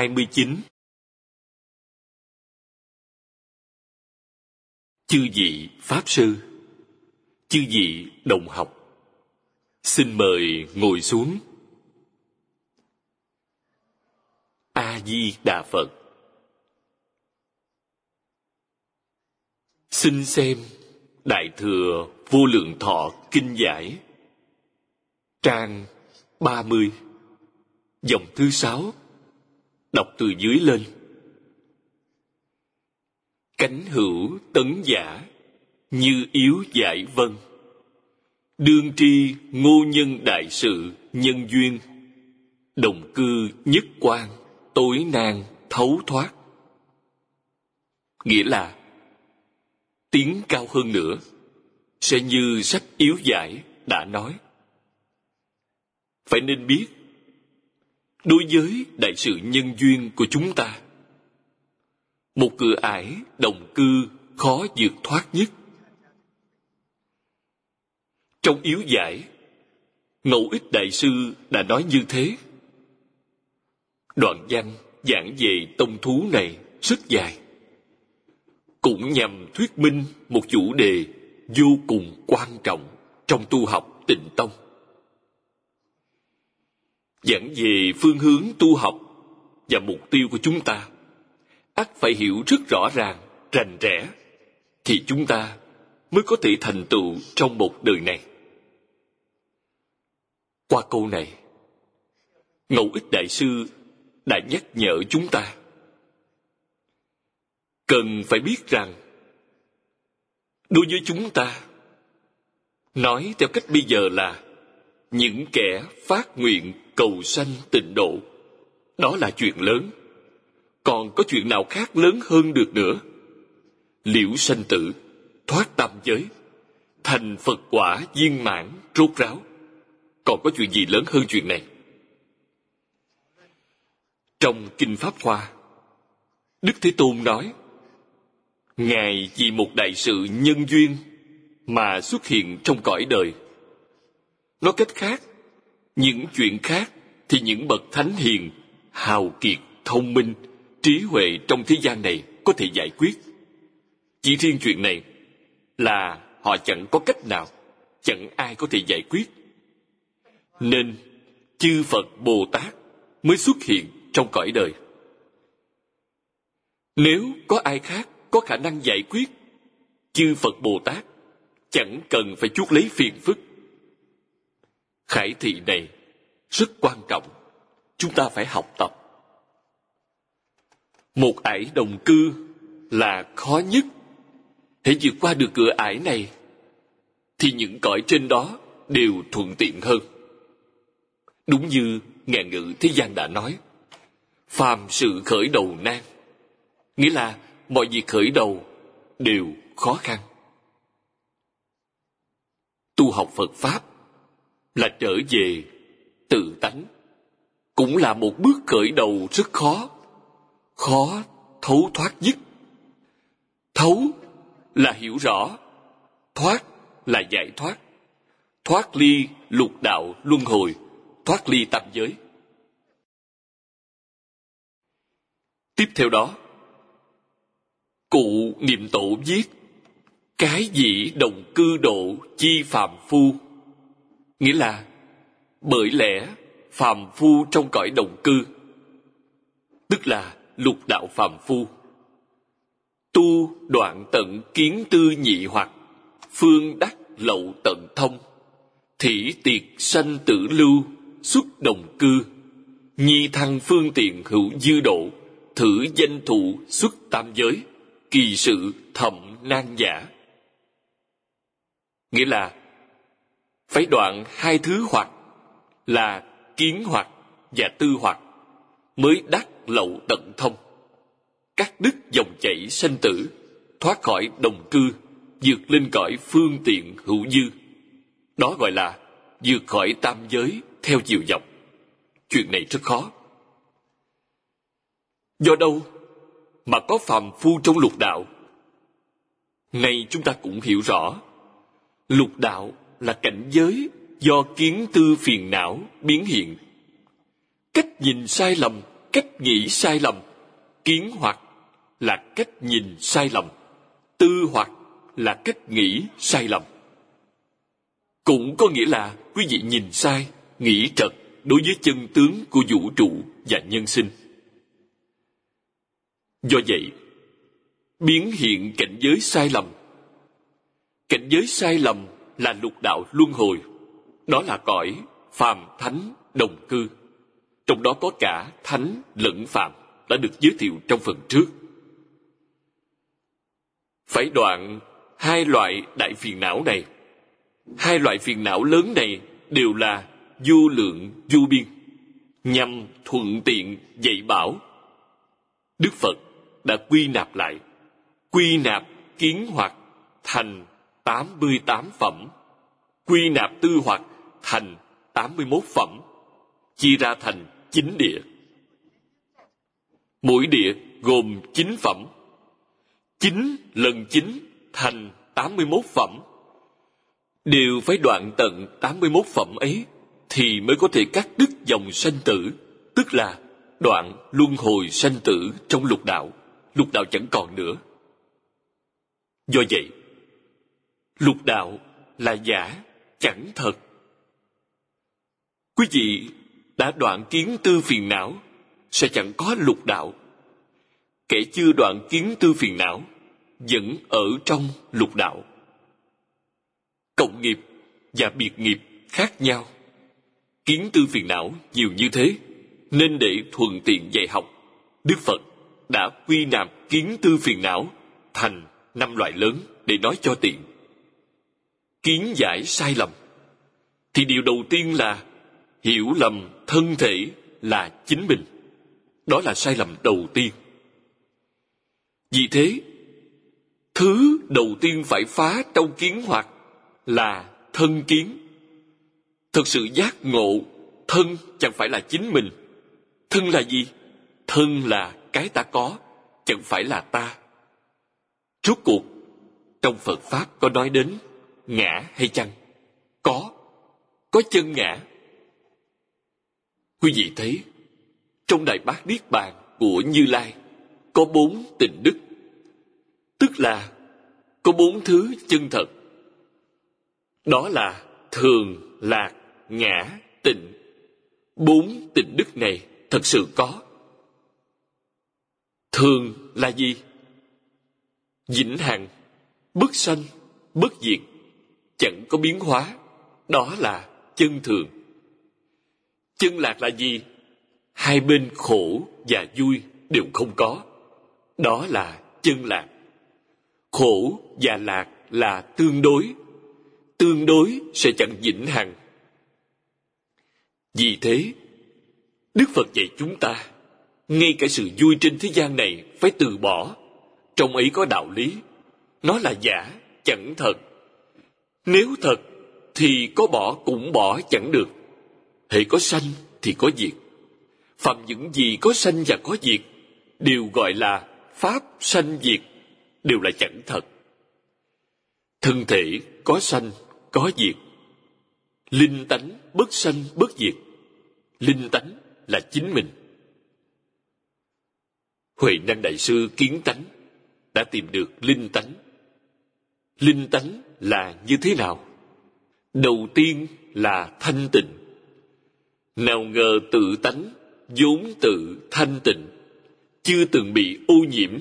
29 Chư vị Pháp Sư, Chư vị đồng học, Xin mời ngồi xuống. A-di-đà Phật. Xin xem Đại Thừa Vô Lượng Thọ Kinh Giải, Trang 30 Dòng thứ sáu. Đọc từ dưới lên. Cánh hữu tấn giả, Như yếu giải vân. Đương tri ngô nhân đại sự Nhân duyên. Đồng cư nhất quan Tối nan thấu thoát. Nghĩa là, Tiếng cao hơn nữa, Sẽ như sách yếu giải đã nói. Phải nên biết đối với đại sự nhân duyên của chúng ta, một cửa ải đồng cư khó vượt thoát nhất. Trong yếu giải, ngẫu ích đại sư đã nói như thế. Đoạn văn giảng về tông thú này rất dài, cũng nhằm thuyết minh một chủ đề vô cùng quan trọng trong tu học tịnh tông giảng về phương hướng tu học và mục tiêu của chúng ta, ắt phải hiểu rất rõ ràng, rành rẽ, thì chúng ta mới có thể thành tựu trong một đời này. Qua câu này ngẫu ích đại sư đã nhắc nhở chúng ta, cần phải biết rằng, đối với chúng ta, nói theo cách bây giờ là những kẻ phát nguyện cầu sanh tịnh độ. Đó là chuyện lớn. Còn có chuyện nào khác lớn hơn được nữa? Liễu sanh tử, thoát tam giới. Thành phật quả viên mãn, rốt ráo. Còn có chuyện gì lớn hơn chuyện này? Trong kinh pháp hoa, đức thế tôn nói, ngài vì một đại sự nhân duyên mà xuất hiện trong cõi đời. Nói cách khác những chuyện khác thì những bậc thánh hiền, hào kiệt, thông minh, trí huệ trong thế gian này có thể giải quyết. Chỉ riêng chuyện này là họ chẳng có cách nào, chẳng ai có thể giải quyết. Nên chư phật bồ tát mới xuất hiện trong cõi đời. Nếu có ai khác có khả năng giải quyết, chư phật bồ tát chẳng cần phải chuốc lấy phiền phức khải thị này rất quan trọng. Chúng ta phải học tập. Một ải đồng cư là khó nhất. Hãy vượt qua được cửa ải này, thì những cõi trên đó đều thuận tiện hơn. Đúng như ngàn ngữ thế gian đã nói, phàm sự khởi đầu nan. Nghĩa là mọi việc khởi đầu đều khó khăn. Tu học phật pháp là trở về tự tánh. Cũng là một bước khởi đầu rất khó. Khó thấu thoát nhất. Thấu là hiểu rõ. Thoát là giải thoát. Thoát ly lục đạo luân hồi. Thoát ly tam giới. Tiếp theo đó, cụ niệm tổ viết, cái gì đồng cư độ chi phàm phu? Nghĩa là, bởi lẽ phàm phu trong cõi đồng cư, tức là lục đạo phàm phu, tu đoạn tận kiến tư nhị hoặc, phương đắc lậu tận thông thỉ tiệt sanh tử lưu, xuất đồng cư, nhi thăng phương tiện hữu dư độ, thử danh thụ xuất tam giới, kỳ sự thậm nan giả. Nghĩa là phải đoạn hai thứ hoặc là kiến hoặc và tư hoặc mới đắc lậu tận thông. Cắt đứt dòng chảy sanh tử, thoát khỏi đồng cư, vượt lên cõi phương tiện hữu dư. Đó gọi là vượt khỏi tam giới theo chiều dọc. Chuyện này rất khó. Do đâu mà có phàm phu trong lục đạo? Nay chúng ta cũng hiểu rõ, lục đạo là cảnh giới do kiến tư phiền não biến hiện. Cách nhìn sai lầm, cách nghĩ sai lầm, kiến hoặc là cách nhìn sai lầm, tư hoặc là cách nghĩ sai lầm. Cũng có nghĩa là quý vị nhìn sai, nghĩ trật đối với chân tướng của vũ trụ và nhân sinh. Do vậy, biến hiện cảnh giới sai lầm. Cảnh giới sai lầm là lục đạo luân hồi. Đó là cõi phàm thánh đồng cư. Trong đó có cả thánh lẫn phàm đã được giới thiệu trong phần trước. Phải đoạn hai loại đại phiền não này. Hai loại phiền não lớn này đều là du lượng du biên, nhằm thuận tiện dạy bảo. Đức phật đã quy nạp lại, quy nạp kiến hoạt thành 88 phẩm quy nạp tư hoặc thành 81 phẩm chia ra thành 9 địa. Mỗi địa gồm 9 phẩm. 9 lần 9 thành 81 phẩm. Đều phải đoạn tận 81 phẩm ấy thì mới có thể cắt đứt dòng sanh tử, tức là đoạn luân hồi sanh tử trong lục đạo, lục đạo chẳng còn nữa. Do vậy, lục đạo là giả, chẳng thật. Quý vị đã đoạn kiến tư phiền não, sẽ chẳng có lục đạo. Kẻ chưa đoạn kiến tư phiền não, vẫn ở trong lục đạo. Cộng nghiệp và biệt nghiệp khác nhau kiến tư phiền não nhiều như thế nên để thuận tiện dạy học đức phật đã quy nạp kiến tư phiền não thành năm loại lớn để nói cho tiện kiến giải sai lầm. Thì điều đầu tiên là hiểu lầm thân thể là chính mình. Đó là sai lầm đầu tiên. Vì thế, thứ đầu tiên phải phá trong kiến hoạt là thân kiến. Thực sự giác ngộ, thân chẳng phải là chính mình. Thân là gì? Thân là cái ta có, chẳng phải là ta. Rốt cuộc, trong phật pháp có nói đến ngã hay chăng? Có có chân ngã. Quý vị thấy, trong đại bát niết bàn của như lai có bốn tình đức. Tức là có bốn thứ chân thật. Đó là thường, lạc, ngã, tịnh. Bốn tình đức này thật sự có. Thường là gì? Vĩnh hằng, bất sanh, bất diệt chẳng có biến hóa. Đó là chân thường. Chân lạc là gì? Hai bên khổ và vui đều không có. Đó là chân lạc. Khổ và lạc là tương đối. Tương đối sẽ chẳng vĩnh hằng. Vì thế, Đức Phật dạy chúng ta, ngay cả sự vui trên thế gian này phải từ bỏ. Trong ấy có đạo lý. Nó là giả, chẳng thật. Nếu thật, thì có bỏ cũng bỏ chẳng được. Hệ có sanh thì có diệt. Phạm những gì có sanh và có diệt, đều gọi là Pháp sanh diệt, đều là chẳng thật. Thân thể có sanh, có diệt, linh tánh bất sanh bất diệt linh tánh là chính mình huệ năng đại sư kiến tánh đã tìm được linh tánh linh tánh là như thế nào? Đầu tiên là thanh tịnh. Nào ngờ tự tánh vốn tự thanh tịnh, chưa từng bị ô nhiễm.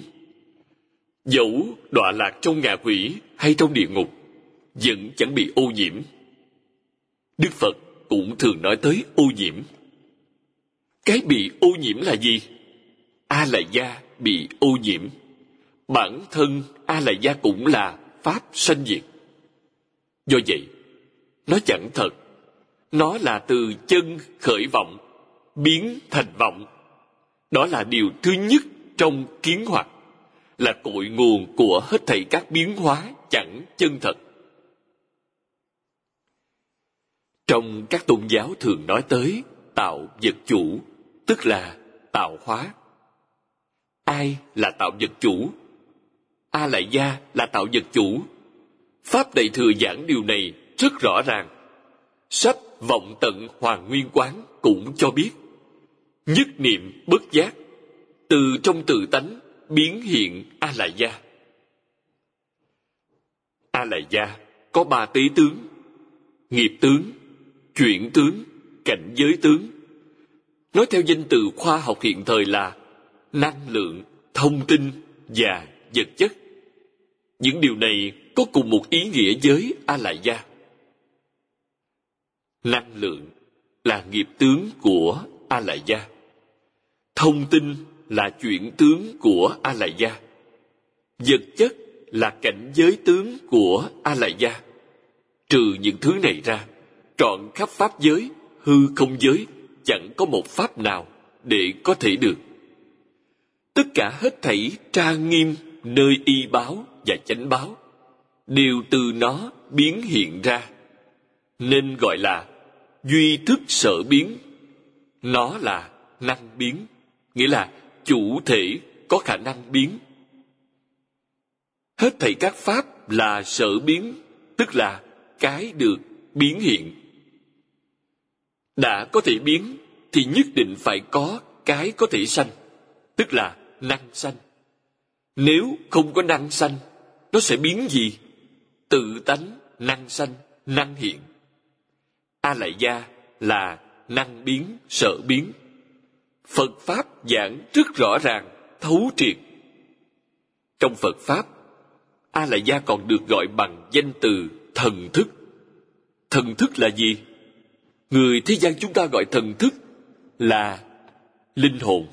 Dẫu đọa lạc trong ngạ quỷ hay trong địa ngục, vẫn chẳng bị ô nhiễm. Đức Phật cũng thường nói tới ô nhiễm. Cái bị ô nhiễm là gì? A la gia bị ô nhiễm. Bản thân a la gia cũng là pháp sanh diệt do vậy, nó chẳng thật. Nó là từ chân khởi vọng, biến thành vọng. Đó là điều thứ nhất trong kiến hoạt là cội nguồn của hết thảy các biến hóa chẳng chân thật. Trong các tôn giáo thường nói tới tạo vật chủ, tức là tạo hóa. Ai là tạo vật chủ? A lại gia là tạo vật chủ pháp đại thừa giảng điều này rất rõ ràng. Sách vọng tận hoàng nguyên quán cũng cho biết, nhất niệm bất giác, từ trong tự tánh biến hiện a lại gia a lại gia có ba tế tướng, nghiệp tướng, chuyển tướng, cảnh giới tướng. Nói theo danh từ khoa học hiện thời là năng lượng, thông tin và vật chất. Những điều này có cùng một ý nghĩa với a lại gia năng lượng là nghiệp tướng của a lại gia thông tin là chuyển tướng của a lại gia vật chất là cảnh giới tướng của a lại gia trừ những thứ này ra, trọn khắp pháp giới, hư không giới, chẳng có một pháp nào để có thể được. Tất cả hết thảy tra nghiêm nơi y báo và chánh báo đều từ nó biến hiện ra. Nên gọi là duy thức sở biến. Nó là năng biến, nghĩa là chủ thể có khả năng biến. Hết thảy các pháp là sở biến, tức là cái được biến hiện. Đã có thể biến thì nhất định phải có cái có thể sanh, tức là năng sanh. Nếu không có năng sanh, nó sẽ biến gì? Tự tánh năng sanh, năng hiện. A lại gia là năng biến, sợ biến. Phật pháp giảng rất rõ ràng, thấu triệt. Trong phật pháp a lại gia còn được gọi bằng danh từ thần thức. Thần thức là gì? Người thế gian chúng ta gọi thần thức là linh hồn.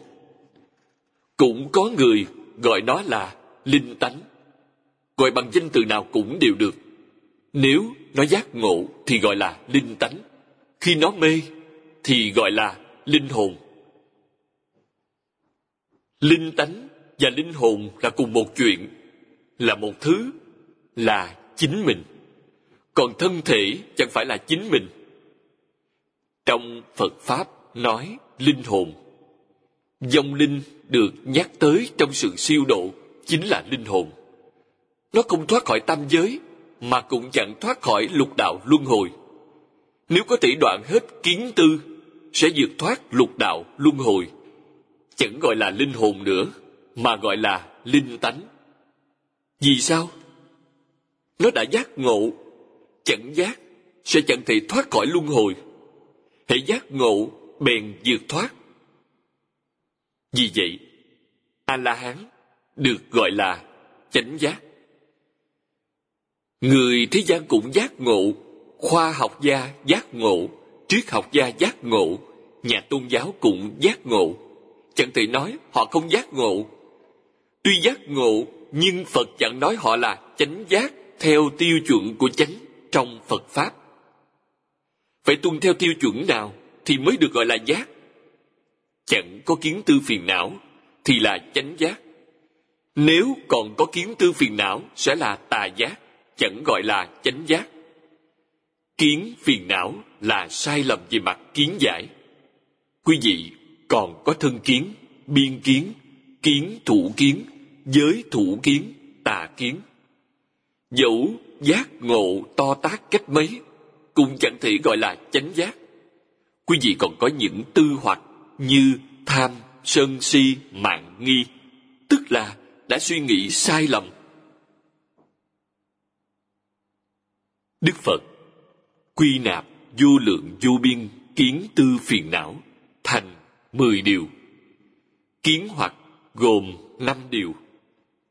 Cũng có người gọi nó là linh tánh gọi bằng danh từ nào cũng đều được. Nếu nó giác ngộ thì gọi là linh tánh. Khi nó mê thì gọi là linh hồn. Linh tánh và linh hồn là cùng một chuyện, là một thứ, là chính mình. Còn thân thể chẳng phải là chính mình. Trong phật pháp nói linh hồn. Dòng linh được nhắc tới trong sự siêu độ chính là linh hồn nó không thoát khỏi tam giới, mà cũng chẳng thoát khỏi lục đạo luân hồi. Nếu có thể đoạn hết kiến tư, sẽ vượt thoát lục đạo luân hồi. Chẳng gọi là linh hồn nữa, mà gọi là linh tánh. Vì sao? Nó đã giác ngộ, chẳng giác sẽ chẳng thể thoát khỏi luân hồi. Hệ giác ngộ, bèn vượt thoát. Vì vậy a la hán được gọi là chánh giác người thế gian cũng giác ngộ, khoa học gia giác ngộ, triết học gia giác ngộ, nhà tôn giáo cũng giác ngộ. Chẳng thể nói họ không giác ngộ. Tuy giác ngộ, nhưng phật chẳng nói họ là chánh giác theo tiêu chuẩn của chánh trong phật pháp. Phải tuân theo tiêu chuẩn nào thì mới được gọi là giác? Chẳng có kiến tư phiền não thì là chánh giác. Nếu còn có kiến tư phiền não sẽ là tà giác chẳng gọi là chánh giác. Kiến phiền não là sai lầm về mặt kiến giải. Quý vị còn có thân kiến, biên kiến kiến thủ kiến, giới thủ kiến, tà kiến. Dẫu giác ngộ to tác cách mấy, cũng chẳng thể gọi là chánh giác. Quý vị còn có những tư hoặc như tham, sân si, mạng nghi, tức là đã suy nghĩ sai lầm đức phật, quy nạp vô lượng vô biên kiến tư phiền não, thành mười điều. Kiến hoặc gồm năm điều,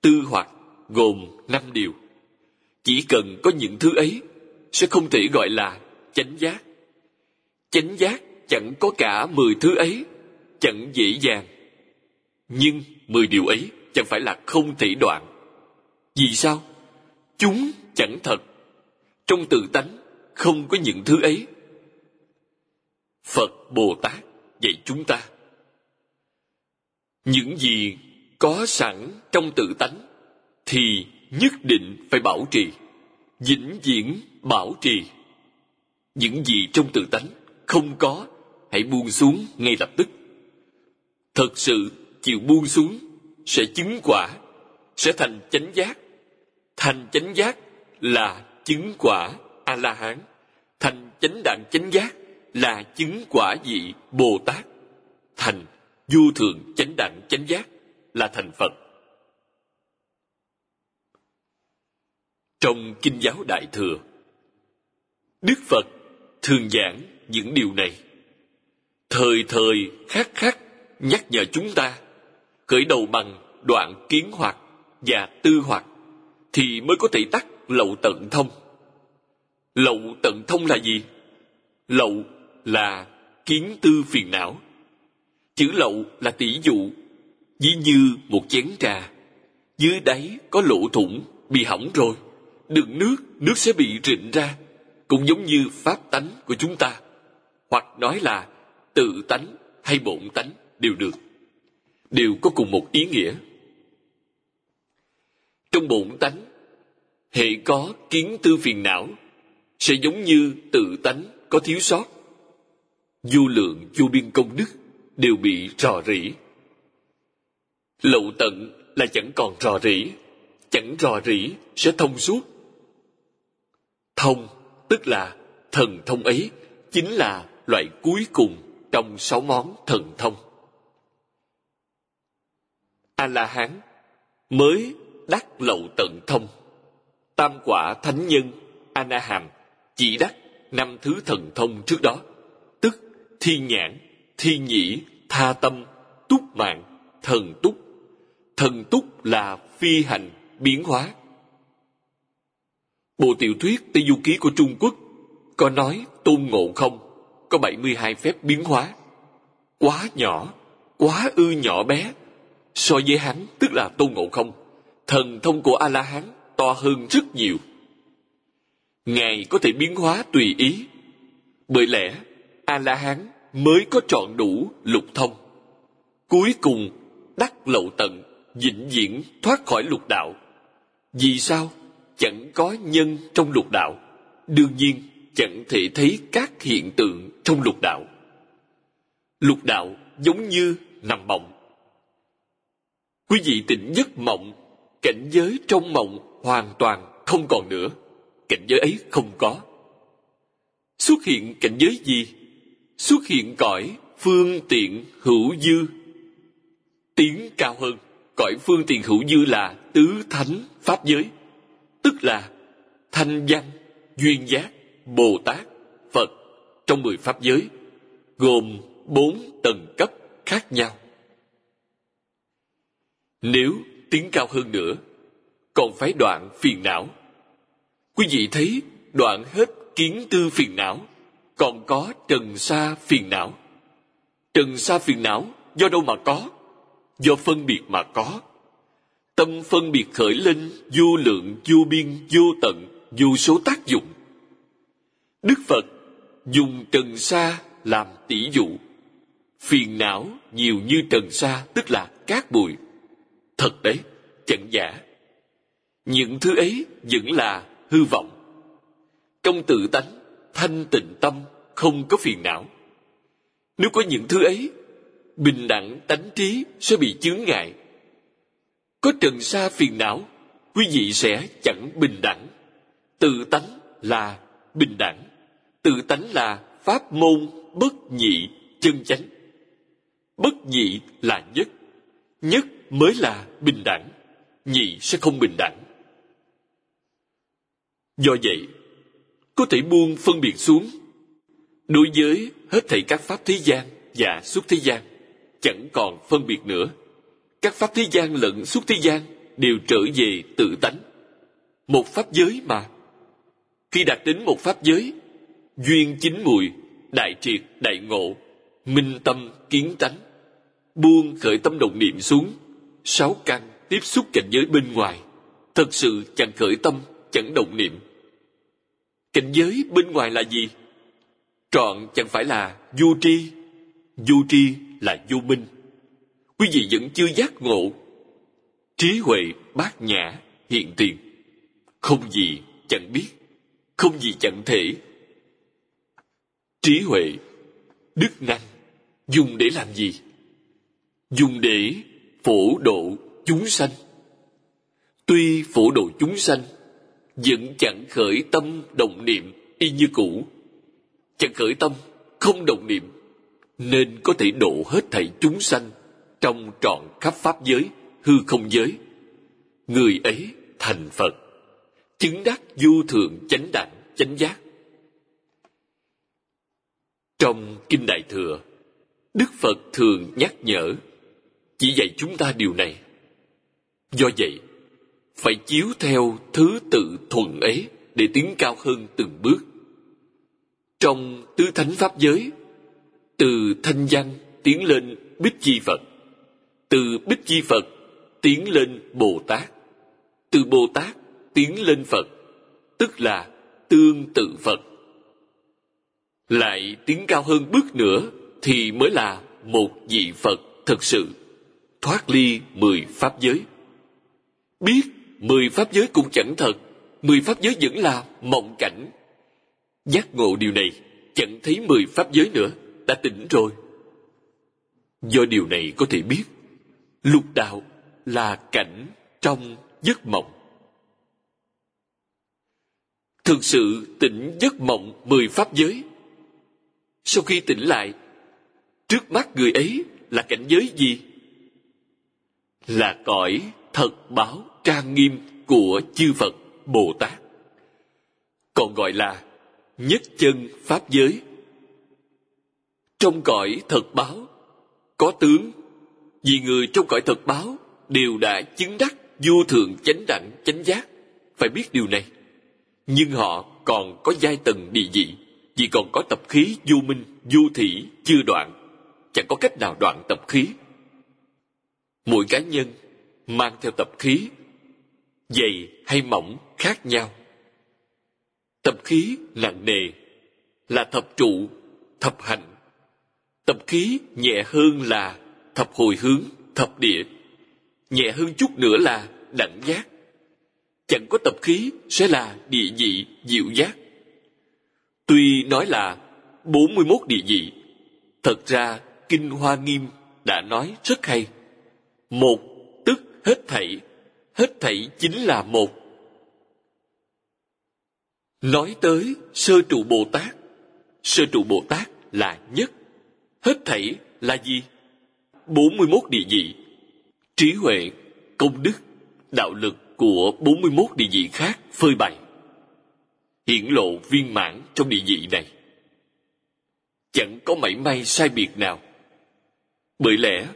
tư hoặc gồm năm điều. Chỉ cần có những thứ ấy, sẽ không thể gọi là chánh giác. Chánh giác chẳng có cả mười thứ ấy, chẳng dễ dàng. Nhưng mười điều ấy chẳng phải là không thể đoạn. Vì sao? Chúng chẳng thật trong tự tánh, không có những thứ ấy. Phật bồ tát dạy chúng ta, những gì có sẵn trong tự tánh thì nhất định phải bảo trì, vĩnh viễn bảo trì. Những gì trong tự tánh không có, hãy buông xuống ngay lập tức. Thật sự, chịu buông xuống sẽ chứng quả, sẽ thành chánh giác. Thành chánh giác là chứng quả a la hán thành chánh đẳng chánh giác là chứng quả vị bồ tát thành vô thượng chánh đẳng chánh giác là thành phật. Trong kinh giáo đại thừa, đức phật thường giảng những điều này. Thời thời khắc khắc nhắc nhở chúng ta khởi đầu bằng đoạn kiến hoạt và tư hoạt thì mới có thể tắt lậu tận thông. Lậu tận thông là gì? Lậu là kiến tư phiền não. Chữ lậu là tỷ dụ, ví như một chén trà. Dưới đáy có lỗ thủng, bị hỏng rồi. Đựng nước nước sẽ bị rịn ra, cũng giống như pháp tánh của chúng ta. Hoặc nói là tự tánh hay bổn tánh đều được. Đều có cùng một ý nghĩa. Trong bổn tánh hệ có kiến tư phiền não, sẽ giống như tự tánh có thiếu sót. Vô lượng vô biên công đức đều bị rò rỉ. Lậu tận là chẳng còn rò rỉ, chẳng rò rỉ sẽ thông suốt. Thông tức là thần thông ấy, chính là loại cuối cùng trong sáu món thần thông. A la hán mới đắc lậu tận thông tam quả thánh nhân a na hàm chỉ đắc năm thứ thần thông trước đó. Tức thiên nhãn thiên nhĩ, tha tâm, túc mạng, thần túc. Thần túc là phi hành, biến hóa. Bộ tiểu thuyết tây du ký của trung quốc có nói tôn ngộ không? Có 72 phép biến hóa. Quá nhỏ, quá ư nhỏ bé. So với hắn, tức là tôn ngộ không. Thần thông của a la hán to hơn rất nhiều. Ngài có thể biến hóa tùy ý. Bởi lẽ a la hán mới có trọn đủ lục thông. Cuối cùng, đắc lậu tận, vĩnh viễn thoát khỏi lục đạo. Vì sao? Chẳng có nhân trong lục đạo. Đương nhiên, chẳng thể thấy các hiện tượng trong lục đạo. Lục đạo giống như nằm mộng. Quý vị tỉnh giấc mộng cảnh giới trong mộng hoàn toàn không còn nữa. Cảnh giới ấy không có. Xuất hiện cảnh giới gì? Xuất hiện cõi phương tiện hữu dư. Tiếng cao hơn. Cõi phương tiện hữu dư là tứ thánh pháp giới. Tức là thanh văn, duyên giác, bồ tát, phật. Trong mười pháp giới, gồm bốn tầng cấp khác nhau. Nếu tiến cao hơn nữa. Còn phải đoạn phiền não. Quý vị thấy đoạn hết kiến tư phiền não, còn có trần sa phiền não. Trần sa phiền não do đâu mà có? Do phân biệt mà có. Tâm phân biệt khởi lên vô lượng, vô biên, vô tận, vô số tác dụng. Đức phật dùng trần sa làm tỷ dụ. Phiền não nhiều như trần sa, tức là cát bụi thật đấy, chẳng giả. Những thứ ấy vẫn là hư vọng. Trong tự tánh, thanh tịnh tâm, không có phiền não. Nếu có những thứ ấy, bình đẳng tánh trí sẽ bị chướng ngại. Có trần sa phiền não, quý vị sẽ chẳng bình đẳng. Tự tánh là bình đẳng, tự tánh là pháp môn bất nhị chân chánh. Bất nhị là nhất nhất mới là bình đẳng. Nhị sẽ không bình đẳng. Do vậy, có thể buông phân biệt xuống. Đối với hết thảy các pháp thế gian và xuất thế gian, chẳng còn phân biệt nữa. Các pháp thế gian lẫn xuất thế gian đều trở về tự tánh. Một pháp giới mà. Khi đạt đến một pháp giới, duyên chính mùi, đại triệt, đại ngộ, minh tâm kiến tánh, buông khởi tâm động niệm xuống sáu căn tiếp xúc cảnh giới bên ngoài. Thật sự chẳng khởi tâm, chẳng động niệm. Cảnh giới bên ngoài là gì? Trọn chẳng phải là du tri. Du tri là vô minh. Quý vị vẫn chưa giác ngộ. Trí huệ bát nhã hiện tiền. Không gì chẳng biết, không gì chẳng thể. Trí huệ, đức năng, dùng để làm gì? Dùng để phổ độ chúng sanh. Tuy phổ độ chúng sanh, vẫn chẳng khởi tâm động niệm y như cũ. Chẳng khởi tâm, không động niệm, nên có thể độ hết thảy chúng sanh trong trọn khắp pháp giới, hư không giới. Người ấy thành phật, chứng đắc vô thượng chánh đẳng, chánh giác. Trong kinh đại thừa, đức phật thường nhắc nhở chỉ dạy chúng ta điều này. Do vậy, phải chiếu theo thứ tự thuận ế để tiến cao hơn từng bước. Trong tứ thánh pháp giới, từ thanh văn tiến lên bích chi phật, từ bích chi phật tiến lên bồ tát, từ bồ tát tiến lên phật, tức là tương tự phật. Lại tiến cao hơn bước nữa thì mới là một vị phật thật sự thoát ly mười pháp giới. Biết mười pháp giới cũng chẳng thật, mười pháp giới vẫn là mộng cảnh. Giác ngộ điều này, chẳng thấy mười pháp giới nữa, đã tỉnh rồi. Do điều này có thể biết, lục đạo là cảnh trong giấc mộng. Thực sự tỉnh giấc mộng mười pháp giới. Sau khi tỉnh lại, trước mắt người ấy là cảnh giới gì? Là cõi thật báo trang nghiêm của chư phật bồ tát. Còn gọi là nhất chân pháp giới. Trong cõi thật báo, có tướng, vì người trong cõi thật báo đều đã chứng đắc vô thượng chánh đẳng, chánh giác. Phải biết điều này, nhưng họ còn có giai tầng địa vị, vì còn có tập khí vô minh, vô thị chưa đoạn. Chẳng có cách nào đoạn tập khí mỗi cá nhân mang theo tập khí, dày hay mỏng khác nhau. Tập khí nặng nề, là thập trụ, thập hạnh. tập khí nhẹ hơn là thập hồi hướng, thập địa. Nhẹ hơn chút nữa là đẳng giác. Chẳng có tập khí sẽ là địa vị diệu giác. Tuy nói là 41 địa vị, thật ra kinh hoa nghiêm đã nói rất hay một, tức hết thảy. Hết thảy chính là một. Nói tới sơ trụ bồ tát, sơ trụ bồ tát là nhất. Hết thảy là gì? 41 địa vị. Trí huệ, công đức, đạo lực của 41 địa vị khác phơi bày. Hiển lộ viên mãn trong địa vị này. Chẳng có mảy may sai biệt nào. Bởi lẽ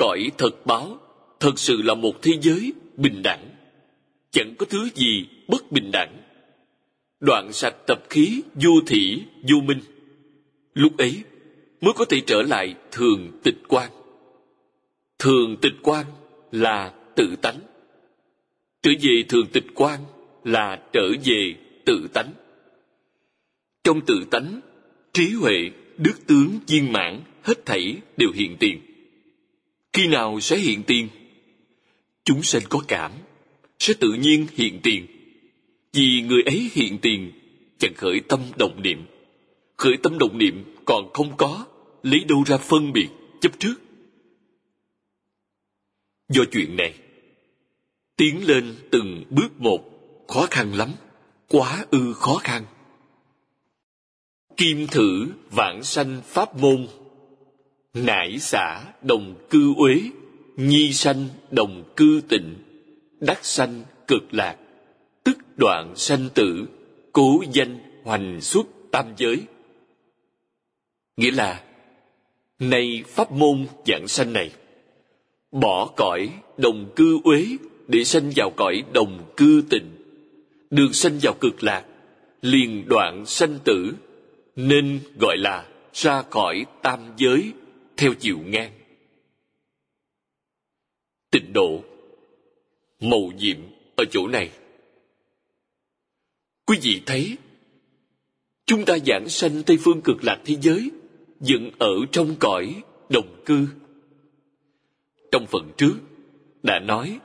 cõi thật báo, thật sự là một thế giới bình đẳng. Chẳng có thứ gì bất bình đẳng. Đoạn sạch tập khí vô thị vô minh. Lúc ấy mới có thể trở lại thường tịch quan thường tịch quan là tự tánh. Trở về thường tịch quan là trở về tự tánh. Trong tự tánh, trí huệ, đức tướng viên mãn hết thảy đều hiện tiền khi nào sẽ hiện tiền? Chúng sanh có cảm, sẽ tự nhiên hiện tiền. Vì người ấy hiện tiền, chẳng khởi tâm động niệm. Khởi tâm động niệm còn không có, lấy đâu ra phân biệt, chấp trước? Do chuyện này, tiến lên từng bước một, khó khăn lắm, quá ư khó khăn. Kim thử vãng sanh pháp môn nải xả đồng cư uế, nhi sanh đồng cư tịnh, đắc sanh cực lạc, tức đoạn sanh tử, cố danh hoành xuất tam giới. Nghĩa là, nay pháp môn dạng sanh này, bỏ cõi đồng cư uế để sanh vào cõi đồng cư tịnh, được sanh vào cực lạc, liền đoạn sanh tử, nên gọi là ra khỏi tam giới theo chiều ngang. Tịnh độ, màu nhiệm ở chỗ này. Quý vị thấy, chúng ta giảng sanh tây phương cực lạc thế giới dựng ở trong cõi đồng cư. Trong phần trước đã nói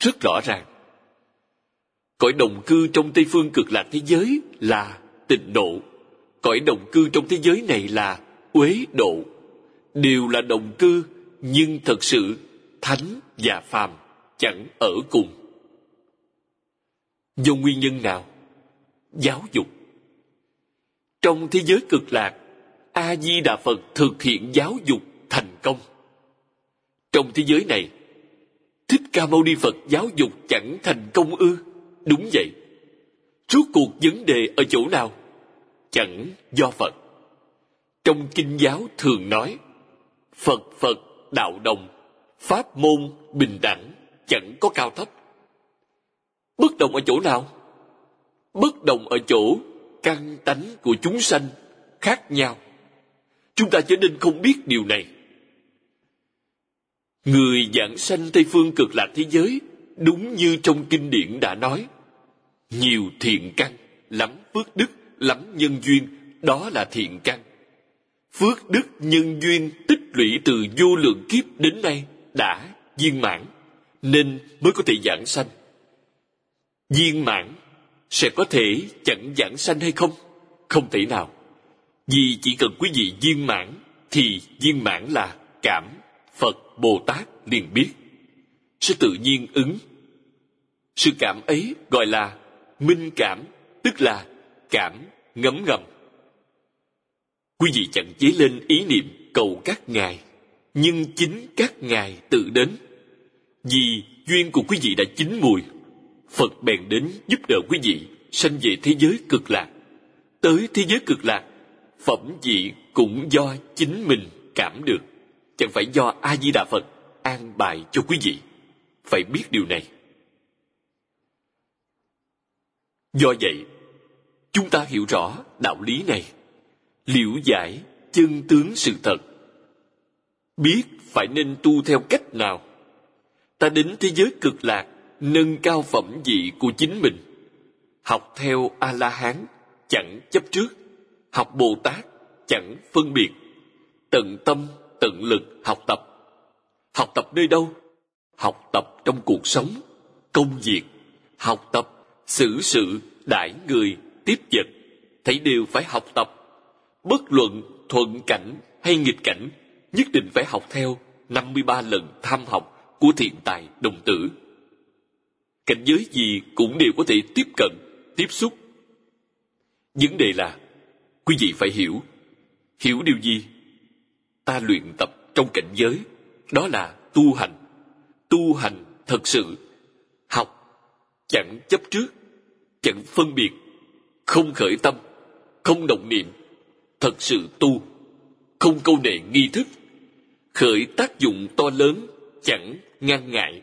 rất rõ ràng, cõi đồng cư trong tây phương cực lạc thế giới là tịnh độ, cõi đồng cư trong thế giới này là uế độ đều là đồng cư, nhưng thật sự thánh và phàm chẳng ở cùng. Do nguyên nhân nào? Giáo dục. Trong thế giới cực lạc a di đà phật thực hiện giáo dục thành công. Trong thế giới này, thích ca mâu ni phật giáo dục chẳng thành công ư? Đúng vậy. Rốt cuộc vấn đề ở chỗ nào? Chẳng do phật. Trong kinh giáo thường nói phật phật đạo đồng, pháp môn bình đẳng, chẳng có cao thấp. Bất đồng ở chỗ nào? Bất đồng ở chỗ căn tánh của chúng sanh khác nhau. Chúng ta trở nên không biết điều này. Người dạng sanh tây phương cực lạc thế giới, đúng như trong kinh điển đã nói, nhiều thiện căn, lắm phước đức, lắm nhân duyên, đó là thiện căn. Phước đức, nhân duyên, tích lũy từ vô lượng kiếp đến nay đã viên mãn, nên mới có thể giảng sanh. Viên mãn sẽ có thể chẳng giảng sanh hay không? Không thể nào. Vì chỉ cần quý vị viên mãn thì viên mãn là cảm phật bồ tát liền biết. Sẽ tự nhiên ứng. Sự cảm ấy gọi là minh cảm, tức là cảm ngấm ngầm. Quý vị chẳng chế lên ý niệm cầu các ngài, nhưng chính các ngài tự đến. Vì duyên của quý vị đã chín mùi, phật bèn đến giúp đỡ quý vị sanh về thế giới cực lạc. Tới thế giới cực lạc, phẩm vị cũng do chính mình cảm được. Chẳng phải do a di đà phật an bài cho quý vị. Phải biết điều này. Do vậy, chúng ta hiểu rõ đạo lý này. Liễu giải chân tướng sự thật. Biết phải nên tu theo cách nào. Ta đến thế giới cực lạc, nâng cao phẩm vị của chính mình. Học theo a la hán chẳng chấp trước. Học bồ tát chẳng phân biệt. Tận tâm, tận lực học tập. Học tập nơi đâu? Học tập trong cuộc sống, công việc. Học tập, xử sự, đãi người, tiếp vật. Thấy đều phải học tập bất luận thuận cảnh hay nghịch cảnh nhất định phải học theo 53 lần tham học của thiện tài đồng tử. Cảnh giới gì cũng đều có thể tiếp cận, tiếp xúc. Vấn đề là, quý vị phải hiểu. Hiểu điều gì? Ta luyện tập trong cảnh giới, đó là tu hành. Tu hành thật sự, học, chẳng chấp trước, chẳng phân biệt, không khởi tâm, không động niệm, thật sự tu, không câu nệ nghi thức, khởi tác dụng to lớn, chẳng ngăn ngại.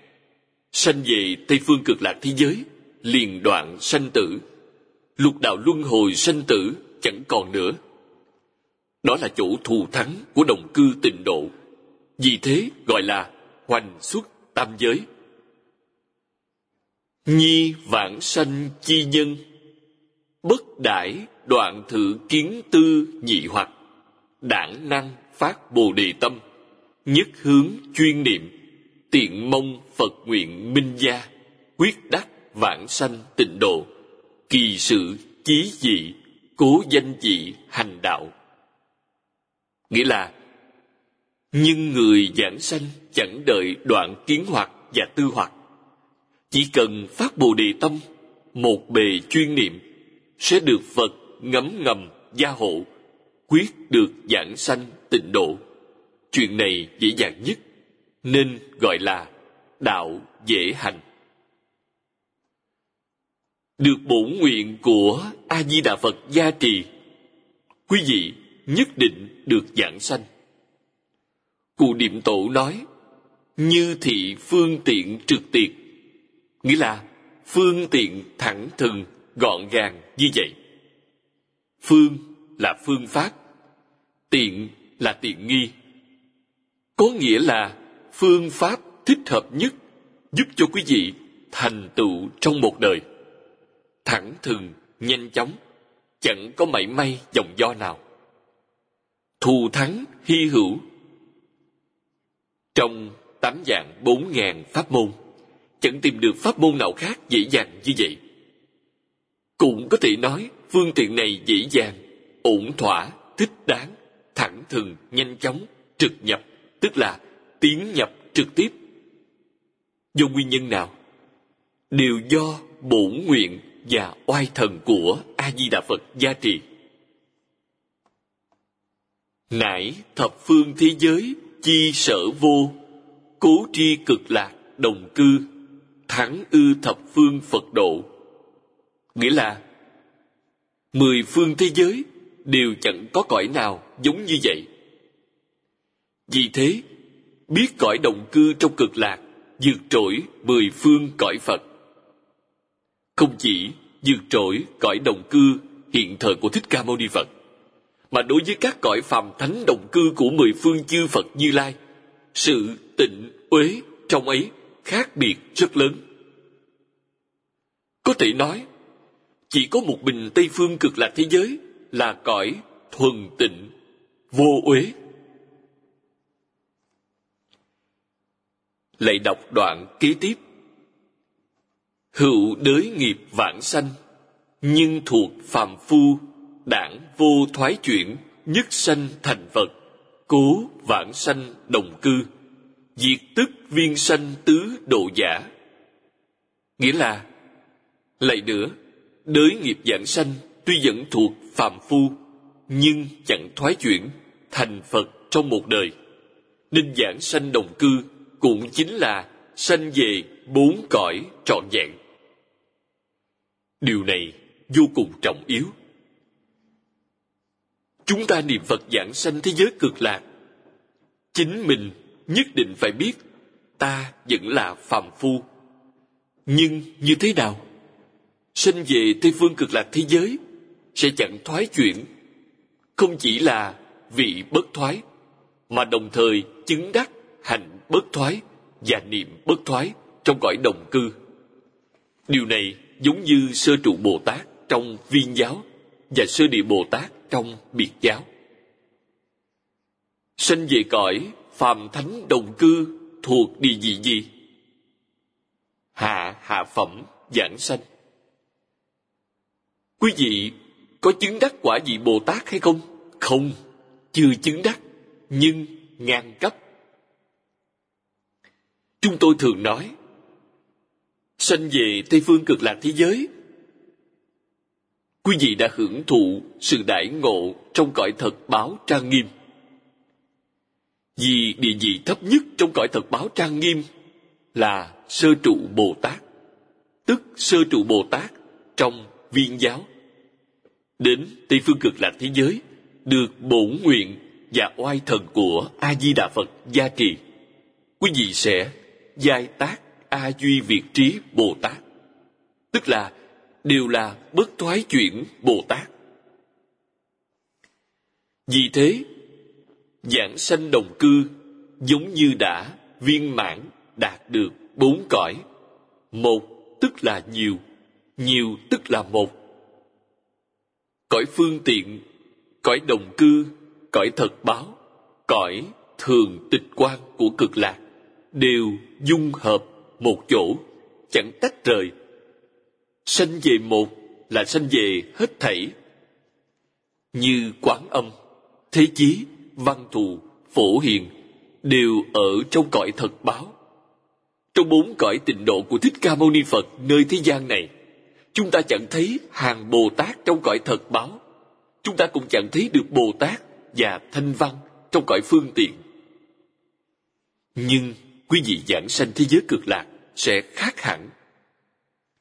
Sanh về Tây Phương cực lạc thế giới, liền đoạn sanh tử. Lục đạo luân hồi sanh tử chẳng còn nữa. Đó là chỗ thù thắng của đồng cư tịnh độ. Vì thế gọi là hoành xuất tam giới. Nhi vãng sanh chi nhân Bất đãi đoạn thử kiến tư nhị hoặc. Đảng năng phát bồ đề tâm. Nhất hướng chuyên niệm. Tiện mong phật nguyện minh gia. Quyết đắc vãng sanh tịnh độ. Kỳ sự chí dị, cố danh dị hành đạo. Nghĩa là, nhưng người giảng sanh chẳng đợi đoạn kiến hoặc và tư hoặc. Chỉ cần phát bồ đề tâm, một bề chuyên niệm, sẽ được phật ngấm ngầm gia hộ, quyết được giảng sanh tịnh độ. Chuyện này dễ dàng nhất, nên gọi là đạo dễ hành. Được bổn nguyện của a di đà phật gia trì, quý vị nhất định được giảng sanh. Cụ niệm tổ nói, như thị phương tiện trực tiệt, nghĩa là phương tiện thẳng thừng, gọn gàng như vậy phương là phương pháp, tiện là tiện nghi. Có nghĩa là phương pháp thích hợp nhất giúp cho quý vị thành tựu trong một đời. Thẳng thừng, nhanh chóng, chẳng có mảy may dòng do nào. Thù thắng hy hữu. Trong tám dạng bốn ngàn pháp môn, chẳng tìm được pháp môn nào khác dễ dàng như vậy cũng có thể nói phương tiện này dễ dàng, ổn thỏa, thích đáng, thẳng thừng, nhanh chóng, trực nhập, tức là tiến nhập trực tiếp. Do nguyên nhân nào? Đều do bổn nguyện và oai thần của a di đà phật gia trì. Nãy thập phương thế giới, chi sở vô, cố tri cực lạc, đồng cư, thắng ư thập phương phật độ nghĩa là, mười phương thế giới đều chẳng có cõi nào giống như vậy. Vì thế, biết cõi đồng cư trong cực lạc vượt trỗi mười phương cõi phật. Không chỉ vượt trỗi cõi đồng cư hiện thời của thích ca mâu ni phật, mà đối với các cõi phàm thánh đồng cư của mười phương chư phật như lai, sự tịnh uế trong ấy khác biệt rất lớn. Có thể nói chỉ có một bình tây phương cực lạc thế giới là cõi thuần tịnh, vô uế. Lại đọc đoạn kế tiếp. Hữu đới nghiệp vãng sanh, nhưng thuộc phàm phu, đảng vô thoái chuyển, nhất sanh thành vật cố vãng sanh đồng cư, diệt tức viên sanh tứ độ giả. Nghĩa là, lại nữa đới nghiệp dạng sanh tuy vẫn thuộc phàm phu, nhưng chẳng thoái chuyển, thành phật trong một đời. Nên giảng sanh đồng cư cũng chính là sanh về bốn cõi trọn vẹn. Điều này vô cùng trọng yếu. Chúng ta niệm phật giảng sanh thế giới cực lạc. Chính mình nhất định phải biết ta vẫn là phàm phu. Nhưng như thế nào? Sinh về tây phương cực lạc thế giới, sẽ chẳng thoái chuyển. Không chỉ là vị bất thoái, mà đồng thời chứng đắc hành bất thoái và niệm bất thoái trong cõi đồng cư. Điều này giống như sơ trụ bồ tát trong viên giáo và sơ địa bồ tát trong biệt giáo. Sinh về cõi phàm thánh đồng cư thuộc địa vị gì? Hạ hạ phẩm giảng sanh quý vị có chứng đắc quả vị bồ tát hay không? Không, chưa chứng đắc, nhưng ngang cấp. Chúng tôi thường nói, sanh về tây phương cực lạc thế giới. Quý vị đã hưởng thụ sự đại ngộ trong cõi thật báo trang nghiêm. Vì địa vị thấp nhất trong cõi thật báo trang nghiêm là sơ trụ bồ tát, tức sơ trụ bồ tát trong viên giáo. Đến tây phương cực lạc thế giới, được bổn nguyện và oai thần của a di đà phật gia trì. Quý vị sẽ giai tác a duy việt trí bồ tát. Tức là, đều là bất thoái chuyển bồ tát. Vì thế, giảng sanh đồng cư giống như đã viên mãn đạt được bốn cõi. Một, tức là nhiều nhiều tức là một. Cõi phương tiện, cõi đồng cư, cõi thật báo, cõi thường tịch quan của cực lạc đều dung hợp một chỗ, chẳng tách rời. Sanh về một là sanh về hết thảy. Như quán âm, thế chí, văn thù, phổ hiền đều ở trong cõi thật báo. Trong bốn cõi tịnh độ của thích ca mâu ni phật nơi thế gian này chúng ta chẳng thấy hàng bồ tát trong cõi thật báo. Chúng ta cũng chẳng thấy được bồ tát và thanh văn trong cõi phương tiện. Nhưng quý vị giảng sanh thế giới cực lạc sẽ khác hẳn.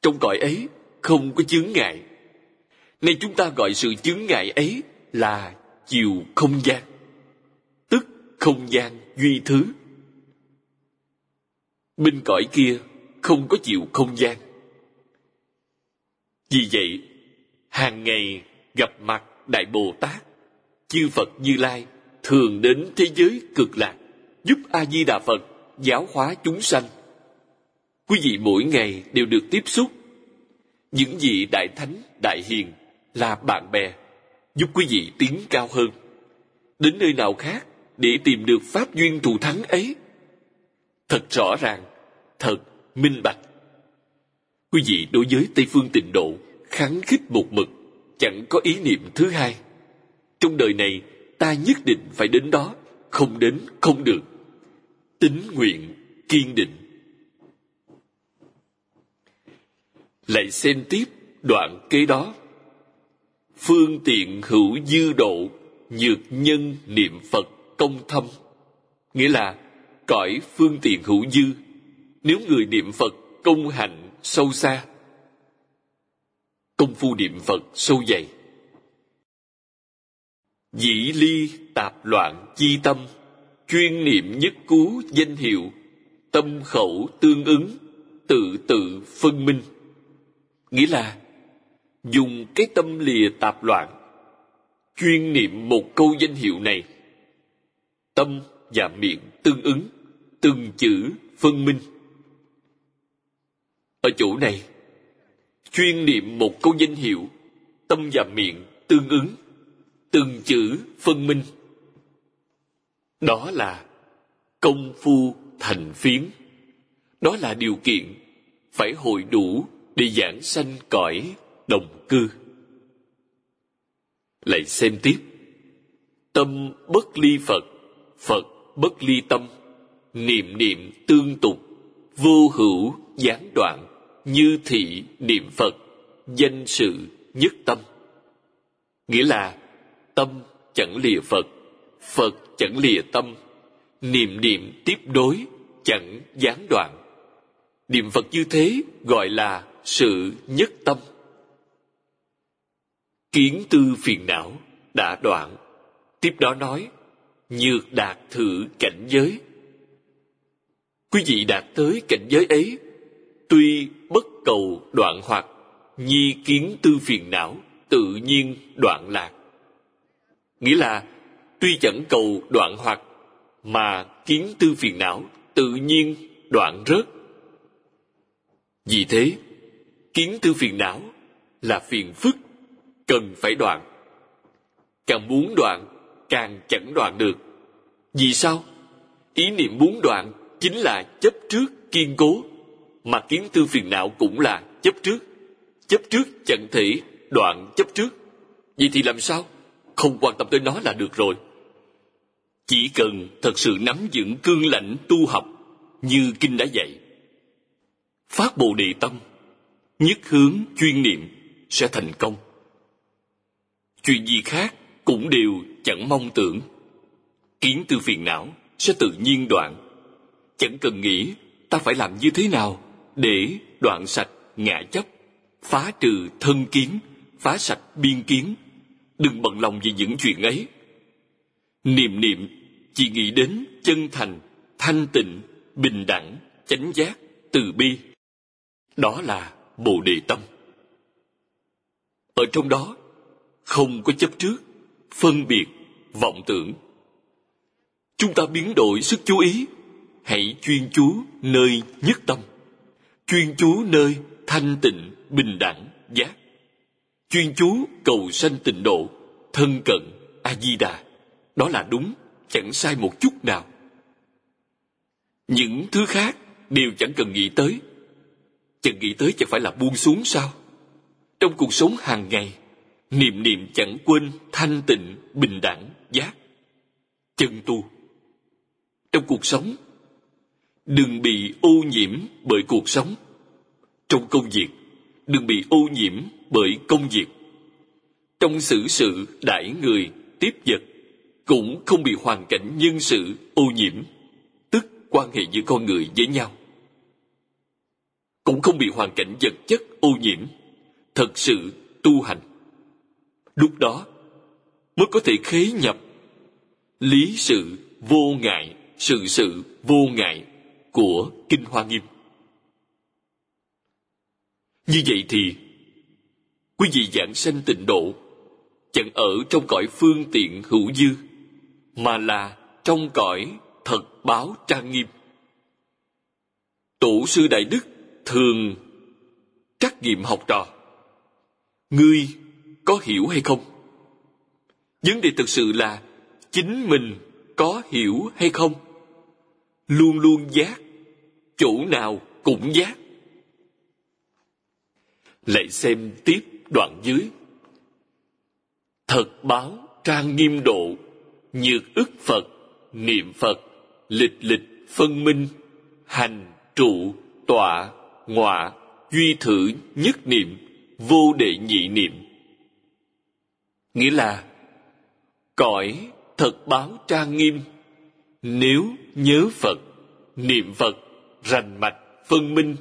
Trong cõi ấy không có chướng ngại. Nay chúng ta gọi sự chướng ngại ấy là chiều không gian, tức không gian duy thứ. Bên cõi kia không có chiều không gian vì vậy, hàng ngày gặp mặt đại bồ tát, chư phật như lai thường đến thế giới cực lạc giúp a di đà phật giáo hóa chúng sanh. Quý vị mỗi ngày đều được tiếp xúc. Những vị đại thánh, đại hiền là bạn bè giúp quý vị tiến cao hơn, đến nơi nào khác để tìm được pháp duyên thù thắng ấy. Thật rõ ràng, thật minh bạch quý vị đối với tây phương tịnh độ kháng khích một mực, chẳng có ý niệm thứ hai. Trong đời này, ta nhất định phải đến đó, không đến, không được. Tính nguyện kiên định. Lại xem tiếp đoạn kế đó. Phương tiện hữu dư độ, nhược nhân niệm phật công thâm. Nghĩa là, cõi phương tiện hữu dư. Nếu người niệm phật công hạnh sâu xa. Công phu niệm phật sâu dày. Dĩ ly tạp loạn chi tâm, chuyên niệm nhất cú danh hiệu, tâm khẩu tương ứng, tự tự phân minh. Nghĩa là, dùng cái tâm lìa tạp loạn, chuyên niệm một câu danh hiệu này. Tâm và miệng tương ứng, từng chữ phân minh ở chỗ này, chuyên niệm một câu danh hiệu, tâm và miệng tương ứng, từng chữ phân minh. Đó là công phu thành phiến. Đó là điều kiện phải hội đủ để giảng sanh cõi đồng cư. Lại xem tiếp. Tâm bất ly phật phật bất ly tâm. Niệm niệm tương tục, vô hữu gián đoạn như thị niệm phật, danh sự nhất tâm. Nghĩa là, tâm chẳng lìa phật phật chẳng lìa tâm. Niệm niệm tiếp đối chẳng gián đoạn. Niệm phật như thế gọi là sự nhất tâm. Kiến tư phiền não đã đoạn. Tiếp đó nói, nhược đạt thử cảnh giới. Quý vị đạt tới cảnh giới ấy tuy bất cầu đoạn hoặc nhi kiến tư phiền não, tự nhiên đoạn lạc. Nghĩa là, tuy chẳng cầu đoạn hoặc mà kiến tư phiền não, tự nhiên đoạn rớt. Vì thế, kiến tư phiền não là phiền phức, cần phải đoạn. Càng muốn đoạn, càng chẳng đoạn được. Vì sao? Ý niệm muốn đoạn chính là chấp trước kiên cố mà kiến tư phiền não cũng là chấp trước. Chấp trước chẳng thể, đoạn chấp trước. Vậy thì làm sao? Không quan tâm tới nó là được rồi. Chỉ cần thật sự nắm vững cương lãnh tu học như kinh đã dạy, phát bồ đề tâm, nhất hướng chuyên niệm sẽ thành công. Chuyện gì khác cũng đều chẳng mong tưởng. Kiến tư phiền não sẽ tự nhiên đoạn. Chẳng cần nghĩ ta phải làm như thế nào để đoạn sạch ngã chấp phá trừ thân kiến, phá sạch biên kiến, đừng bận lòng về những chuyện ấy. Niệm niệm chỉ nghĩ đến chân thành, thanh tịnh, bình đẳng, chánh giác, từ bi. Đó là bồ đề tâm. Ở trong đó, không có chấp trước, phân biệt, vọng tưởng. Chúng ta biến đổi sức chú ý, hãy chuyên chú nơi nhất tâm chuyên chú nơi thanh tịnh, bình đẳng, giác. Chuyên chú cầu sanh tịnh độ, thân cận, a di đà. Đó là đúng, chẳng sai một chút nào. Những thứ khác đều chẳng cần nghĩ tới. Chẳng nghĩ tới chẳng phải là buông xuống sao? Trong cuộc sống hàng ngày, niệm niệm chẳng quên thanh tịnh, bình đẳng, giác. Chân tu. Trong cuộc sống đừng bị ô nhiễm bởi cuộc sống. Trong công việc, đừng bị ô nhiễm bởi công việc. Trong xử sự đãi người tiếp vật, cũng không bị hoàn cảnh nhân sự ô nhiễm, tức quan hệ giữa con người với nhau. Cũng không bị hoàn cảnh vật chất ô nhiễm, thật sự tu hành. Lúc đó, mới có thể khế nhập lý sự vô ngại, sự sự vô ngại của kinh hoa nghiêm. Như vậy thì, quý vị giảng sanh tịnh độ, chẳng ở trong cõi phương tiện hữu dư, mà là trong cõi thật báo trang nghiêm. Tổ sư đại đức thường trắc nghiệm học trò. Ngươi có hiểu hay không? Vấn đề thực sự là chính mình có hiểu hay không? Luôn luôn giác chỗ nào cũng giác. Lại xem tiếp đoạn dưới. Thật báo trang nghiêm độ, nhược ức phật, niệm phật, lịch lịch phân minh, hành, trụ, tọa, ngọa, duy thử nhất niệm, vô đệ nhị niệm. Nghĩa là, cõi thật báo trang nghiêm, nếu nhớ phật, niệm phật rành mạch, phân minh,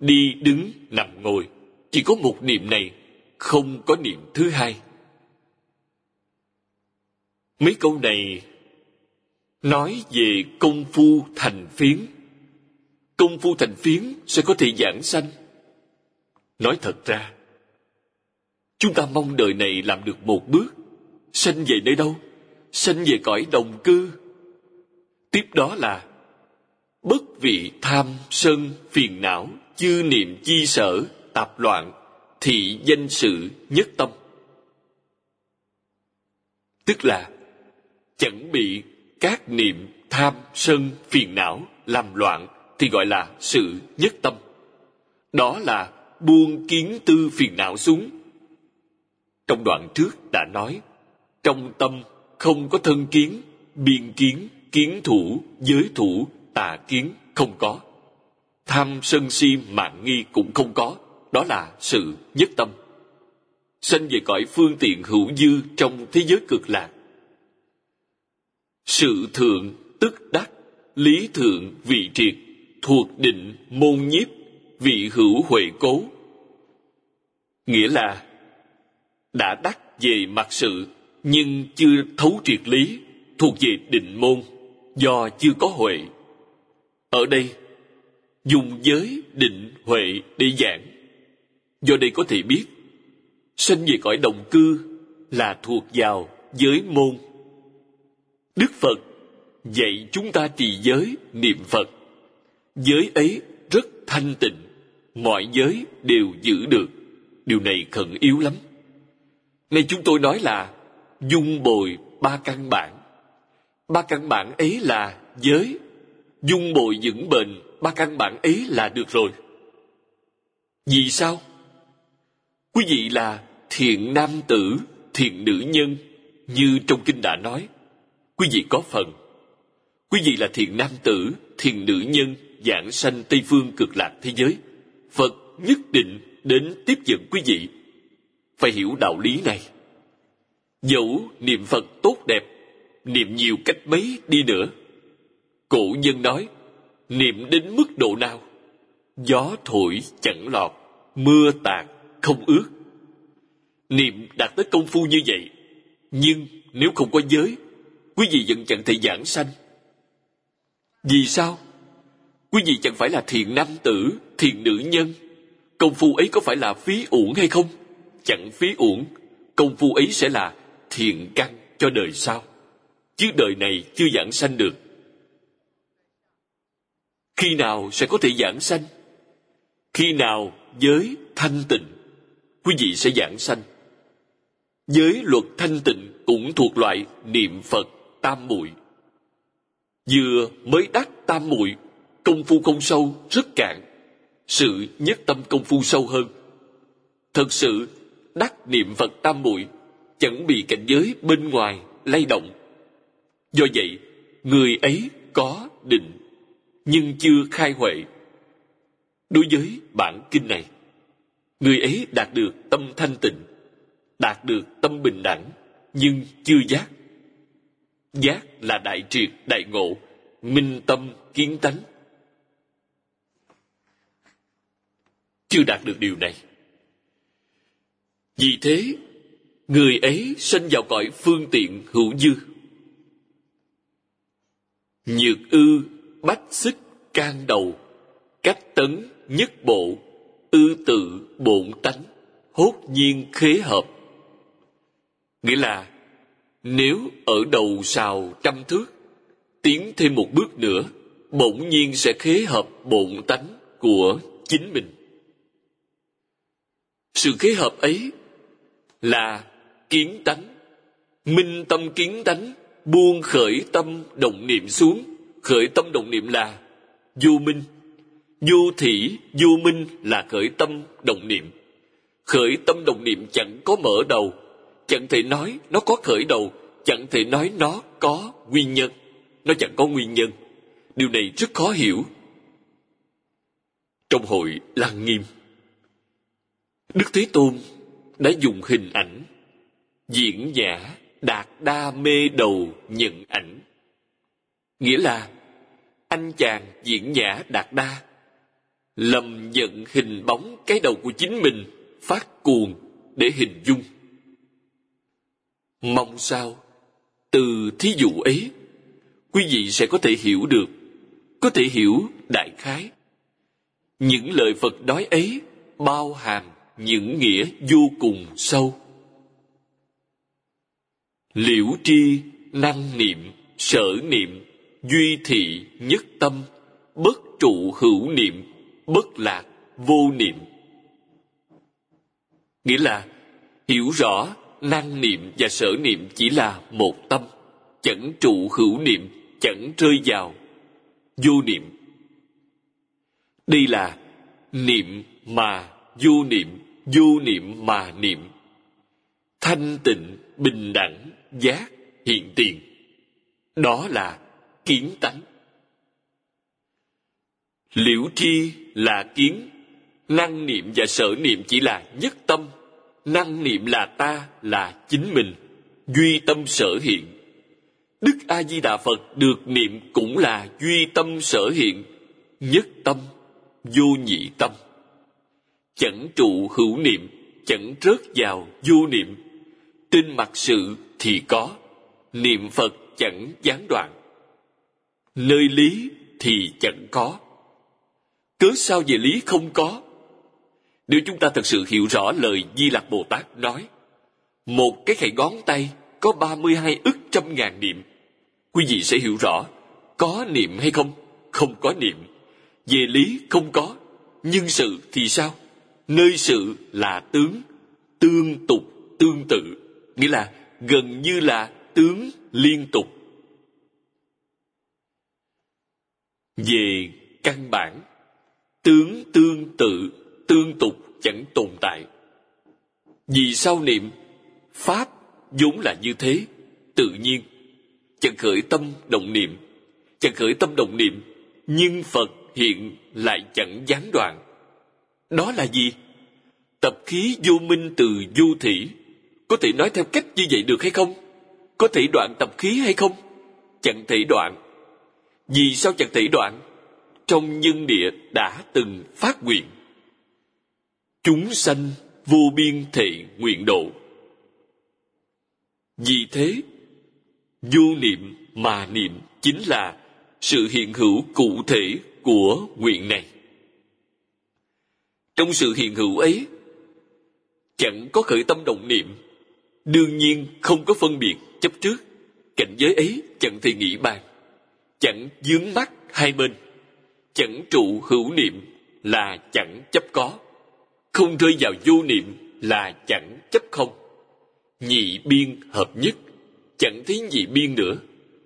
đi đứng, nằm ngồi. Chỉ có một niệm này, không có niệm thứ hai. Mấy câu này nói về công phu thành phiến. Công phu thành phiến sẽ có thể giảng sanh. Nói thật ra, chúng ta mong đời này làm được một bước, sanh về nơi đâu? Sanh về cõi đồng cư. Tiếp đó là bất vị tham sân phiền não, chư niệm chi sở, tạp loạn thị danh sự nhất tâm. Tức là, chẳng bị các niệm tham sân phiền não làm loạn thì gọi là sự nhất tâm. Đó là buông kiến tư phiền não xuống. Trong đoạn trước đã nói, trong tâm không có thân kiến, biên kiến kiến thủ, giới thủ tà kiến không có. Tham sân si mạng nghi cũng không có. Đó là sự nhất tâm. Sanh về cõi phương tiện hữu dư trong thế giới cực lạc. Sự thượng tức đắc, lý thượng vị triệt, thuộc định môn nhiếp, vị hữu huệ cố. Nghĩa là, đã đắc về mặt sự, nhưng chưa thấu triệt lý, thuộc về định môn, do chưa có huệ ở đây, dùng giới định huệ để giảng. Do đây có thể biết, sanh về cõi đồng cư là thuộc vào giới môn. Đức phật dạy chúng ta trì giới niệm phật. Giới ấy rất thanh tịnh, mọi giới đều giữ được. Điều này khẩn yếu lắm. Nay chúng tôi nói là dung bồi ba căn bản. Ba căn bản ấy là giới dung bồi dưỡng bền, ba căn bản ấy là được rồi. Vì sao? Quý vị là thiện nam tử, thiện nữ nhân, như trong kinh đã nói. Quý vị có phần. Quý vị là thiện nam tử, thiện nữ nhân, giảng sanh tây phương cực lạc thế giới. Phật nhất định đến tiếp dẫn quý vị. Phải hiểu đạo lý này. Dẫu niệm phật tốt đẹp, niệm nhiều cách mấy đi nữa cổ nhân nói, niệm đến mức độ nào? Gió thổi chẳng lọt, mưa tạt không ướt. Niệm đạt tới công phu như vậy, nhưng nếu không có giới, quý vị vẫn chẳng thể giảng sanh. Vì sao? Quý vị chẳng phải là thiền nam tử, thiền nữ nhân. Công phu ấy có phải là phí uổng hay không? Chẳng phí uổng, công phu ấy sẽ là thiền căn cho đời sau. Chứ đời này chưa giảng sanh được khi nào sẽ có thể giảng sanh? Khi nào giới thanh tịnh? Quý vị sẽ giảng sanh. Giới luật thanh tịnh cũng thuộc loại niệm phật tam muội. Vừa mới đắc tam muội, công phu không sâu rất cạn, sự nhất tâm công phu sâu hơn. Thật sự, đắc niệm phật tam muội chẳng bị cảnh giới bên ngoài lay động. Do vậy, người ấy có định nhưng chưa khai huệ. Đối với bản kinh này, người ấy đạt được tâm thanh tịnh, đạt được tâm bình đẳng, nhưng chưa giác. Giác là đại triệt, đại ngộ, minh tâm kiến tánh. Chưa đạt được điều này. Vì thế, người ấy sinh vào cõi phương tiện hữu dư. Nhược ư bách xích can đầu cách tấn nhất bộ ư tự bổn tánh hốt nhiên khế hợp Nghĩa là nếu ở đầu sào trăm thước, tiến thêm một bước nữa, bỗng nhiên sẽ khế hợp bổn tánh của chính mình. Sự khế hợp ấy là kiến tánh, minh tâm kiến tánh, buông khởi tâm động niệm xuống, khởi tâm động niệm là vô minh, vô thị, vô minh là khởi tâm động niệm. Khởi tâm động niệm chẳng có mở đầu, chẳng thể nói nó có khởi đầu, chẳng thể nói nó có nguyên nhân. Nó chẳng có nguyên nhân. Điều này rất khó hiểu. Trong hội Lăng Nghiêm, Đức Thế Tôn đã dùng hình ảnh diễn giả đạt đa mê đầu nhận ảnh. Nghĩa là, anh chàng diễn nhã đạt đa, lầm nhận hình bóng cái đầu của chính mình, phát cuồng để hình dung. Mong sao, từ thí dụ ấy, quý vị sẽ có thể hiểu được, có thể hiểu đại khái. Những lời phật nói ấy bao hàm những nghĩa vô cùng sâu. Liễu tri năng niệm, sở niệm duy thị nhất tâm, bất trụ hữu niệm, bất lạc vô niệm. Nghĩa là hiểu rõ năng niệm và sở niệm chỉ là một tâm, chẳng trụ hữu niệm, chẳng rơi vào vô niệm. Đây là niệm mà vô niệm vô niệm mà niệm. Thanh tịnh, bình đẳng, giác, hiện tiền. Đó là kiến tánh. Liễu tri là kiến, năng niệm và sở niệm chỉ là nhất tâm, năng niệm là ta là chính mình, duy tâm sở hiện. Đức a di đà phật được niệm cũng là duy tâm sở hiện, nhất tâm, vô nhị tâm. Chẳng trụ hữu niệm, chẳng rớt vào vô niệm. Trên mặt sự thì có, niệm phật chẳng gián đoạn nơi lý thì chẳng có cớ sao về lý không có nếu chúng ta thật sự hiểu rõ lời Di Lặc Bồ Tát nói, một cái khẩy ngón tay có 32 ức trăm ngàn niệm, quý vị sẽ hiểu rõ có niệm hay không, không có niệm. Về lý không có, nhưng sự thì sao? Nơi sự là tướng, tương tục, tương tự, nghĩa là gần như là tướng liên tục. Về căn bản, tướng tương tự tương tục chẳng tồn tại. Vì sao niệm pháp vốn là như thế? Tự nhiên chẳng khởi tâm động niệm chẳng khởi tâm động niệm nhưng phật hiện lại chẳng gián đoạn. Đó là gì? Tập khí vô minh từ vô thủy có thể nói theo cách như vậy được hay không? Có thể đoạn tập khí hay không? Chẳng thể đoạn vì sao chẳng thể đoạn trong nhân địa đã từng phát nguyện? Chúng sanh vô biên thệ nguyện độ. Vì thế, vô niệm mà niệm chính là sự hiện hữu cụ thể của nguyện này. Trong sự hiện hữu ấy, chẳng có khởi tâm động niệm, đương nhiên không có phân biệt chấp trước. Cảnh giới ấy chẳng thể nghĩ bàn chẳng dướng mắt hai bên, chẳng trụ hữu niệm là chẳng chấp có. Không rơi vào vô niệm là chẳng chấp không. Nhị biên hợp nhất, chẳng thấy nhị biên nữa.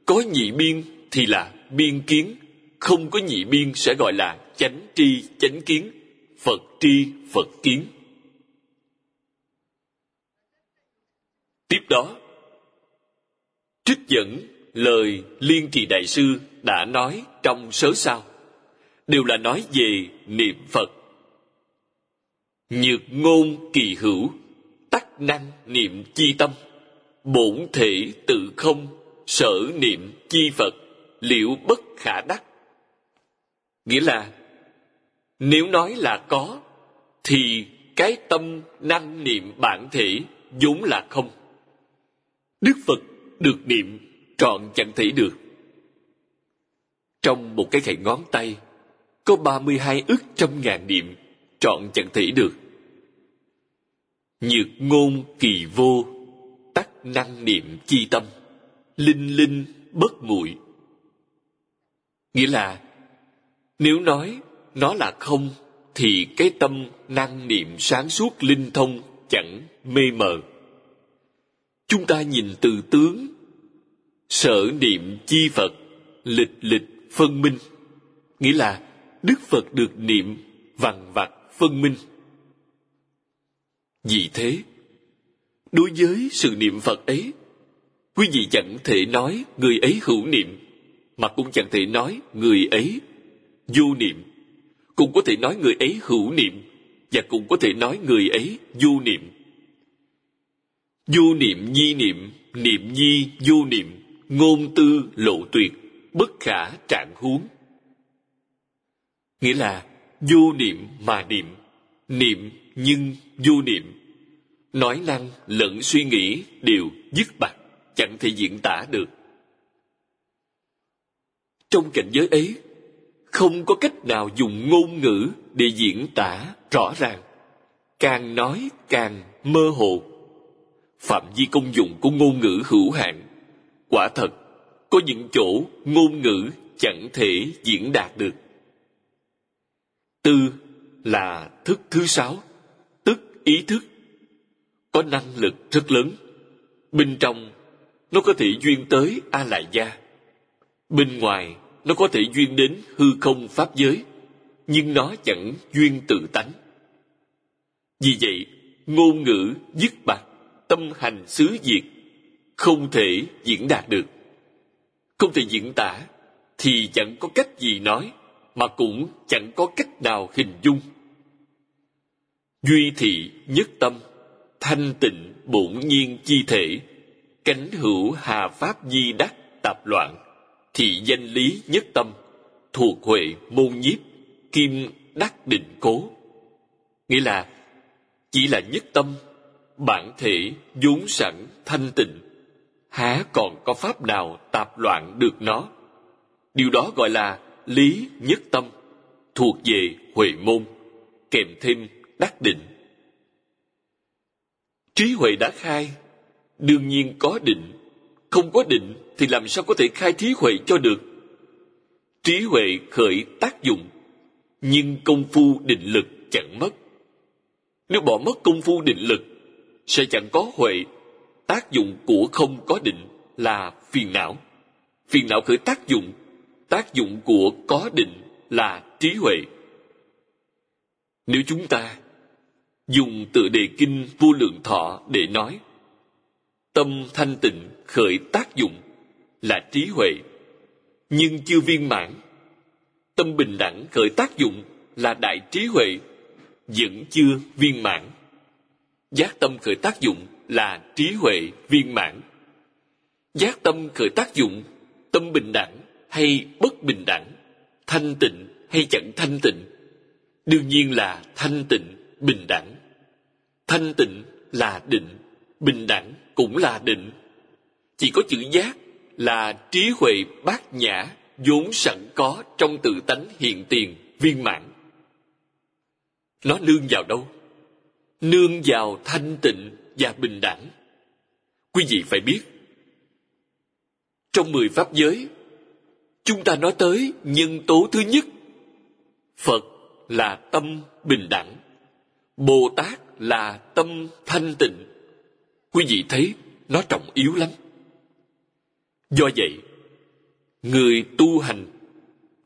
Có nhị biên thì là biên kiến, không có nhị biên sẽ gọi là chánh tri, chánh kiến. Phật tri, phật kiến. Tiếp đó, trích dẫn lời liên trì đại sư đã nói trong sớ sao đều là nói về niệm phật Nhược ngôn kỳ hữu, tắc năng niệm chi tâm, bổn thể tự không, sở niệm chi Phật, liệu bất khả đắc. Nghĩa là, nếu nói là có, thì cái tâm năng niệm bản thể vốn là không. Đức Phật được niệm trọn chẳng thể được. Trong một cái gậy ngón tay, có 32 ức trăm ngàn niệm trọn chẳng thể được. Nhược ngôn kỳ vô, tắc năng niệm chi tâm linh linh bất muội nghĩa là nếu nói nó là không thì cái tâm năng niệm sáng suốt linh thông chẳng mê mờ chúng ta nhìn từ tướng sở niệm chi phật, lịch lịch phân minh. Nghĩa là đức phật được niệm vằn vặt phân minh. Vì thế, đối với sự niệm phật ấy, quý vị chẳng thể nói người ấy hữu niệm, mà cũng chẳng thể nói người ấy vô niệm. Cũng có thể nói người ấy hữu niệm, và cũng có thể nói người ấy vô niệm. Vô niệm nhi niệm niệm nhi vô niệm ngôn tư lộ tuyệt, bất khả trạng huống. Nghĩa là, vô niệm mà niệm niệm nhưng vô niệm. Nói năng lẫn suy nghĩ đều dứt bạc, chẳng thể diễn tả được. Trong cảnh giới ấy, không có cách nào dùng ngôn ngữ để diễn tả rõ ràng. Càng nói càng mơ hồ. Phạm vi công dụng của ngôn ngữ hữu hạn quả thật, có những chỗ ngôn ngữ chẳng thể diễn đạt được. Tư là thức thứ sáu, tức ý thức. Có năng lực rất lớn. Bên trong, nó có thể duyên tới a lại gia bên ngoài, nó có thể duyên đến hư không pháp giới, nhưng nó chẳng duyên tự tánh. Vì vậy, ngôn ngữ dứt bạc tâm hành xứ diệt không thể diễn đạt được. Không thể diễn tả thì chẳng có cách gì nói, mà cũng chẳng có cách nào hình dung. Duy thị nhất tâm, thanh tịnh bổn nhiên chi thể, cánh hữu hà pháp di đắc tạp loạn, thị danh lý nhất tâm, thuộc huệ môn nhiếp, kim đắc định cố. Nghĩa là, chỉ là nhất tâm, bản thể vốn sẵn thanh tịnh há còn có pháp nào tạp loạn được nó? Điều đó gọi là lý nhất tâm, thuộc về huệ môn, kèm thêm đắc định. Trí huệ đã khai, đương nhiên có định, không có định thì làm sao có thể khai trí huệ cho được? Trí huệ khởi tác dụng, nhưng công phu định lực chẳng mất. Nếu bỏ mất công phu định lực, sẽ chẳng có huệ tác dụng của không có định là phiền não. Phiền não khởi tác dụng tác dụng của có định là trí huệ. Nếu chúng ta dùng tự đề kinh vô lượng thọ để nói, tâm thanh tịnh khởi tác dụng là trí huệ. Nhưng chưa viên mãn, tâm bình đẳng khởi tác dụng là đại trí huệ, vẫn chưa viên mãn. Giác tâm khởi tác dụng là trí huệ viên mãn. Giác tâm khởi tác dụng, tâm bình đẳng hay bất bình đẳng, thanh tịnh hay chẳng thanh tịnh, đương nhiên là thanh tịnh, bình đẳng. Thanh tịnh là định, bình đẳng cũng là định. Chỉ có chữ giác là trí huệ bát nhã vốn sẵn có trong tự tánh hiện tiền, viên mãn. Nó nương vào đâu? Nương vào thanh tịnh và bình đẳng. Quý vị phải biết, trong mười pháp giới, chúng ta nói tới nhân tố thứ nhất. Phật là tâm bình đẳng, bồ tát là tâm thanh tịnh. Quý vị thấy nó trọng yếu lắm. Do vậy, người tu hành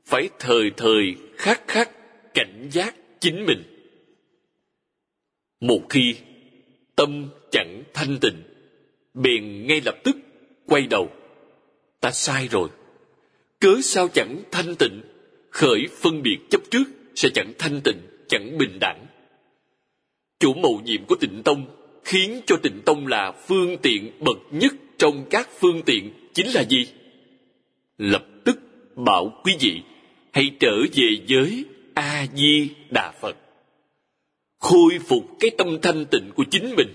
phải thời thời khắc khắc cảnh giác chính mình. Một khi tâm chẳng thanh tịnh. Bèn ngay lập tức quay đầu. Ta sai rồi. Cớ sao chẳng thanh tịnh? Khởi phân biệt chấp trước sẽ chẳng thanh tịnh, chẳng bình đẳng. Chủ mầu nhiệm của tịnh tông khiến cho tịnh tông là phương tiện bậc nhất trong các phương tiện chính là gì? Lập tức bảo quý vị hãy trở về giới a di đà phật. Khôi phục cái tâm thanh tịnh của chính mình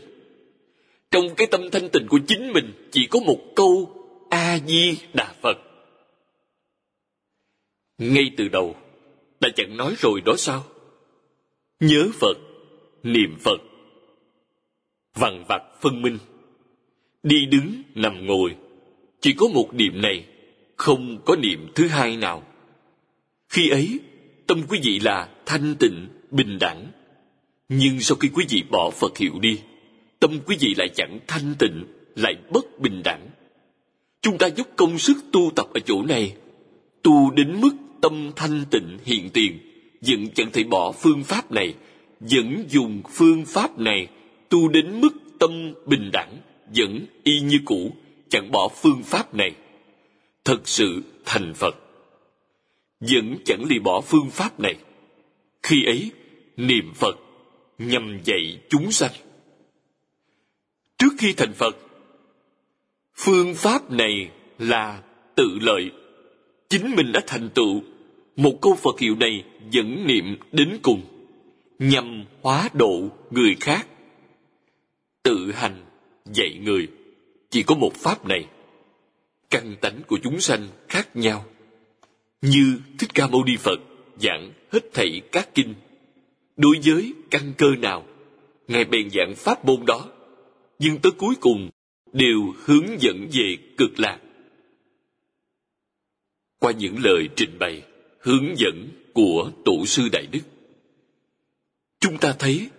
trong cái tâm thanh tịnh của chính mình, chỉ có một câu a di đà phật. Ngay từ đầu, đã chẳng nói rồi đó sao? Nhớ phật, niệm phật. Vằn vặt phân minh. Đi đứng, nằm ngồi. Chỉ có một niệm này, không có niệm thứ hai nào. Khi ấy, tâm quý vị là thanh tịnh, bình đẳng. Nhưng sau khi quý vị bỏ phật hiệu đi tâm quý vị lại chẳng thanh tịnh, lại bất bình đẳng. Chúng ta dốc công sức tu tập ở chỗ này, tu đến mức tâm thanh tịnh hiện tiền, vẫn chẳng thể bỏ phương pháp này, vẫn dùng phương pháp này tu đến mức tâm bình đẳng, vẫn y như cũ, chẳng bỏ phương pháp này. Thật sự thành phật, vẫn chẳng lì bỏ phương pháp này. Khi ấy, niệm phật nhằm dạy chúng sanh trước khi thành phật, phương pháp này là tự lợi. Chính mình đã thành tựu, một câu phật hiệu này dẫn niệm đến cùng, nhằm hóa độ người khác. Tự hành dạy người, chỉ có một pháp này. Căn tánh của chúng sanh khác nhau. Như thích ca mâu ni phật giảng hết thảy các kinh, đối với căn cơ nào, ngài bèn giảng pháp môn đó nhưng tới cuối cùng, đều hướng dẫn về cực lạc. Qua những lời trình bày, hướng dẫn của tổ sư đại đức, chúng ta thấy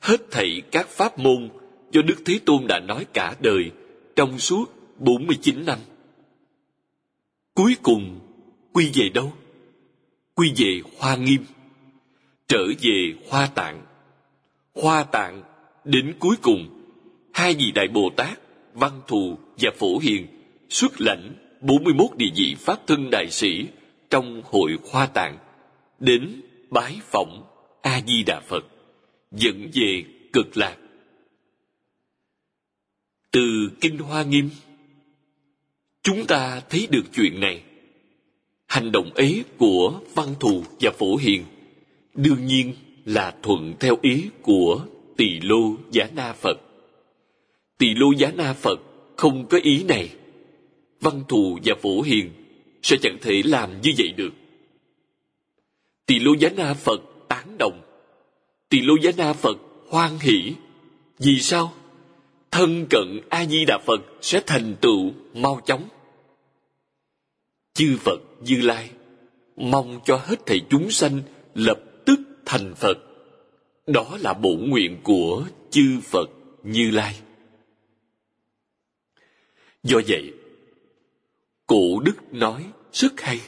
hết thảy các pháp môn do đức thế tôn đã nói cả đời trong suốt 49 năm. Cuối cùng, quy về đâu? Quy về hoa nghiêm, trở về hoa tạng. Hoa tạng đến cuối cùng hai vị đại bồ tát, văn thù và phổ hiền, xuất lãnh 41 địa vị pháp thân đại sĩ trong hội hoa tạng, đến bái phỏng a di đà phật, dẫn về cực lạc. Từ kinh hoa nghiêm, chúng ta thấy được chuyện này. Hành động ấy của văn thù và phổ hiền đương nhiên là thuận theo ý của tỳ lô giả na phật tỳ lô giá na phật không có ý này. Văn thù và phổ hiền sẽ chẳng thể làm như vậy được. Tỳ lô giá na phật tán đồng. Tỳ lô giá na phật hoan hỷ. Vì sao? Thân cận a di đà phật sẽ thành tựu, mau chóng. Chư phật như lai, mong cho hết thảy chúng sanh lập tức thành phật. Đó là bổn nguyện của chư phật như lai do vậy, cụ đức nói rất hay.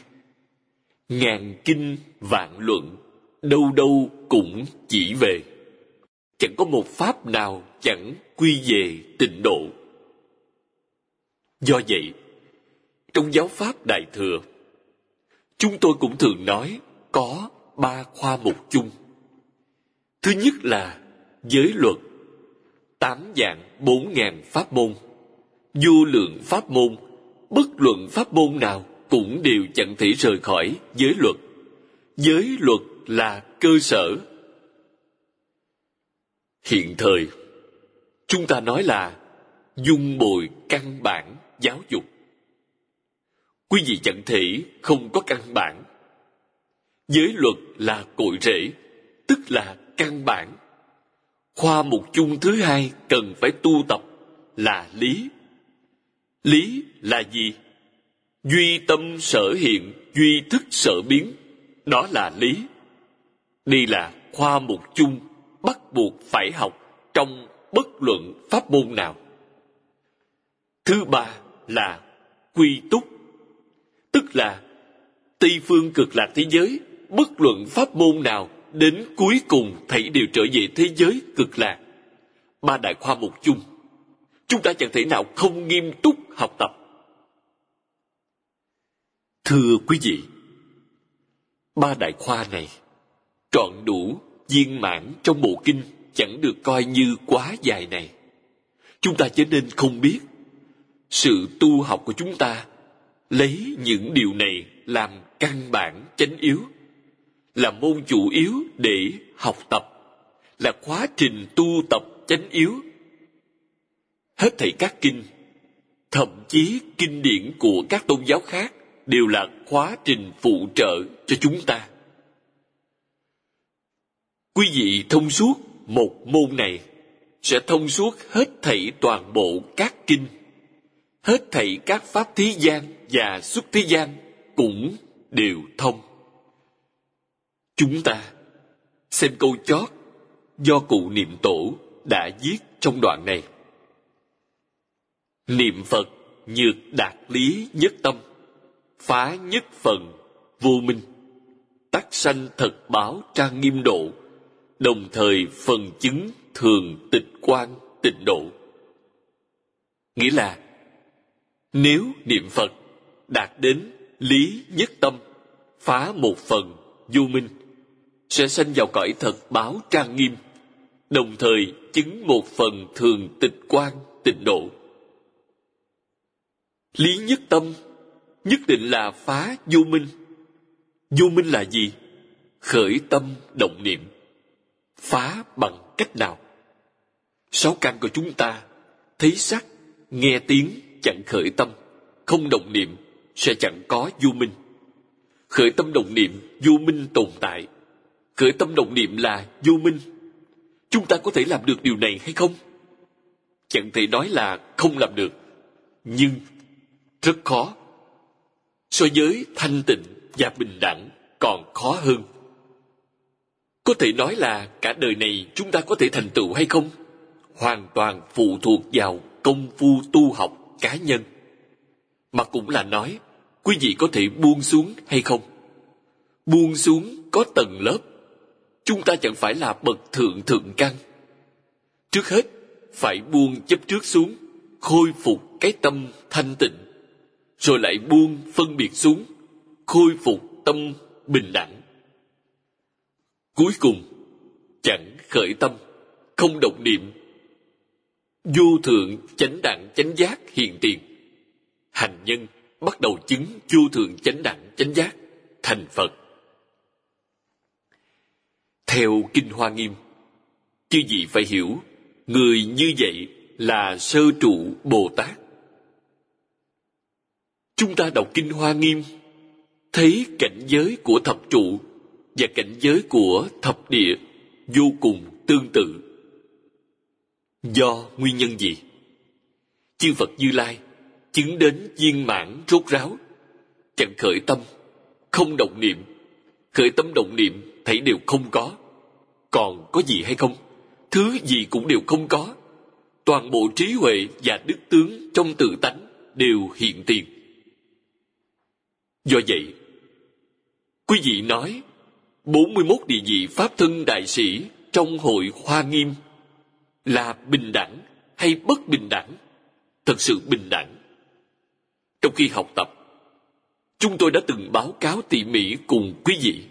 Ngàn kinh vạn luận đâu đâu cũng chỉ về. Chẳng có một pháp nào chẳng quy về tịnh độ. Do vậy, trong giáo pháp đại thừa, chúng tôi cũng thường nói có ba khoa mục chung. Thứ nhất là giới luật, tám dạng bốn ngàn pháp môn vô lượng pháp môn, bất luận pháp môn nào cũng đều chẳng thể rời khỏi giới luật. Giới luật là cơ sở. Hiện thời, chúng ta nói là dung bồi căn bản giáo dục. Quý vị chẳng thể không có căn bản. Giới luật là cội rễ, tức là căn bản. Khoa mục chung thứ hai cần phải tu tập là lý lý là gì? Duy tâm sở hiện, duy thức sở biến. Đó là lý. Đây là khoa mục chung, bắt buộc phải học trong bất luận pháp môn nào. Thứ ba là quy túc, tức là tây phương cực lạc thế giới, bất luận pháp môn nào đến cuối cùng thảy đều trở về thế giới cực lạc. Ba đại khoa mục chung, chúng ta chẳng thể nào không nghiêm túc học tập. Thưa quý vị, ba đại khoa này trọn đủ viên mãn trong bộ kinh chẳng được coi như quá dài này. Chúng ta cho nên không biết, sự tu học của chúng ta lấy những điều này làm căn bản chánh yếu, là môn chủ yếu để học tập, là quá trình tu tập chánh yếu. Hết thảy các kinh thậm chí kinh điển của các tôn giáo khác đều là quá trình phụ trợ cho chúng ta. Quý vị thông suốt một môn này sẽ thông suốt hết thảy toàn bộ các kinh, hết thảy các pháp thế gian và xuất thế gian cũng đều thông. Chúng ta xem câu chót do cụ niệm tổ đã viết trong đoạn này niệm phật nhược đạt lý nhất tâm, phá nhất phần, vô minh, tắc sanh thật báo trang nghiêm độ, đồng thời phần chứng thường tịch quan tịnh độ. Nghĩa là, nếu niệm phật đạt đến lý nhất tâm, phá một phần vô minh, sẽ sanh vào cõi thật báo trang nghiêm, đồng thời chứng một phần thường tịch quan tịnh độ lý nhất tâm nhất định là phá vô minh. Vô minh là gì? Khởi tâm động niệm. Phá bằng cách nào? Sáu căn của chúng ta thấy sắc nghe tiếng, chẳng khởi tâm. Không động niệm sẽ chẳng có vô minh. Khởi tâm động niệm vô minh tồn tại. Khởi tâm động niệm là vô minh. Chúng ta có thể làm được điều này hay không? Chẳng thể nói là không làm được. Nhưng rất khó. So với thanh tịnh và bình đẳng còn khó hơn. Có thể nói là cả đời này chúng ta có thể thành tựu hay không? Hoàn toàn phụ thuộc vào công phu tu học cá nhân. Mà cũng là nói, quý vị có thể buông xuống hay không? Buông xuống có tầng lớp. Chúng ta chẳng phải là bậc thượng thượng căn. Trước hết, phải buông chấp trước xuống, khôi phục cái tâm thanh tịnh rồi lại buông phân biệt xuống, khôi phục tâm bình đẳng. Cuối cùng, chẳng khởi tâm, không động niệm. Vô thượng chánh đẳng chánh giác hiện tiền. Hành nhân bắt đầu chứng vô thượng chánh đẳng chánh giác, thành phật. Theo kinh hoa nghiêm, chư vị phải hiểu, người như vậy là sơ trụ bồ tát chúng ta đọc kinh hoa nghiêm. Thấy cảnh giới của thập trụ và cảnh giới của thập địa vô cùng tương tự. Do nguyên nhân gì? Chư phật như lai chứng đến viên mãn rốt ráo, chẳng khởi tâm, không động niệm. Khởi tâm động niệm thấy đều không có. Còn có gì hay không? Thứ gì cũng đều không có. Toàn bộ trí huệ và đức tướng trong tự tánh đều hiện tiền do vậy, quý vị nói 41 địa vị pháp thân đại sĩ trong hội hoa nghiêm là bình đẳng hay bất bình đẳng? Thật sự bình đẳng. Trong khi học tập, chúng tôi đã từng báo cáo tỉ mỉ cùng quý vị.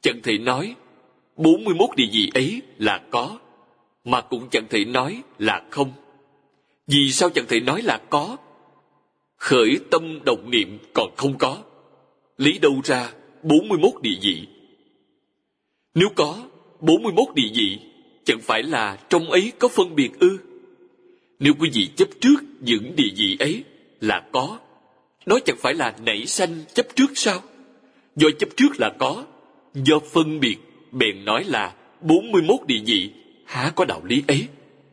Chẳng thể nói 41 địa vị ấy là có, mà cũng chẳng thể nói là không. Vì sao chẳng thể nói là có? Khởi tâm động niệm còn không có. Lấy đâu ra 41 địa vị? Nếu có 41 địa vị, chẳng phải là trong ấy có phân biệt ư? Nếu quý vị chấp trước những địa vị ấy là có, đó chẳng phải là nảy sanh chấp trước sao? Do chấp trước là có, do phân biệt, bèn nói là 41 địa vị, há có đạo lý ấy?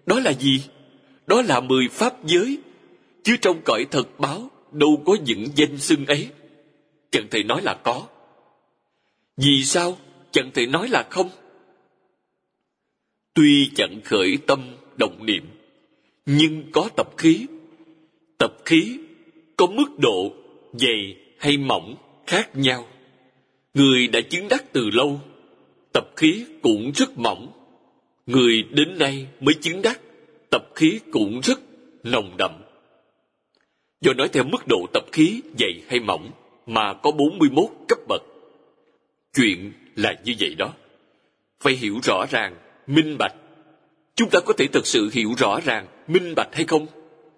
Đó là gì? Đó là mười pháp giới chứ trong cõi thật báo, đâu có những danh xưng ấy. Chẳng thể nói là có. Vì sao? Chẳng thể nói là không. Tuy chẳng khởi tâm động niệm, nhưng có tập khí. Tập khí có mức độ dày hay mỏng khác nhau. Người đã chứng đắc từ lâu, tập khí cũng rất mỏng. Người đến nay mới chứng đắc, tập khí cũng rất nồng đậm do nói theo mức độ tập khí, dày hay mỏng mà có 41 cấp bậc. Chuyện là như vậy đó. Phải hiểu rõ ràng, minh bạch. Chúng ta có thể thực sự hiểu rõ ràng, minh bạch hay không?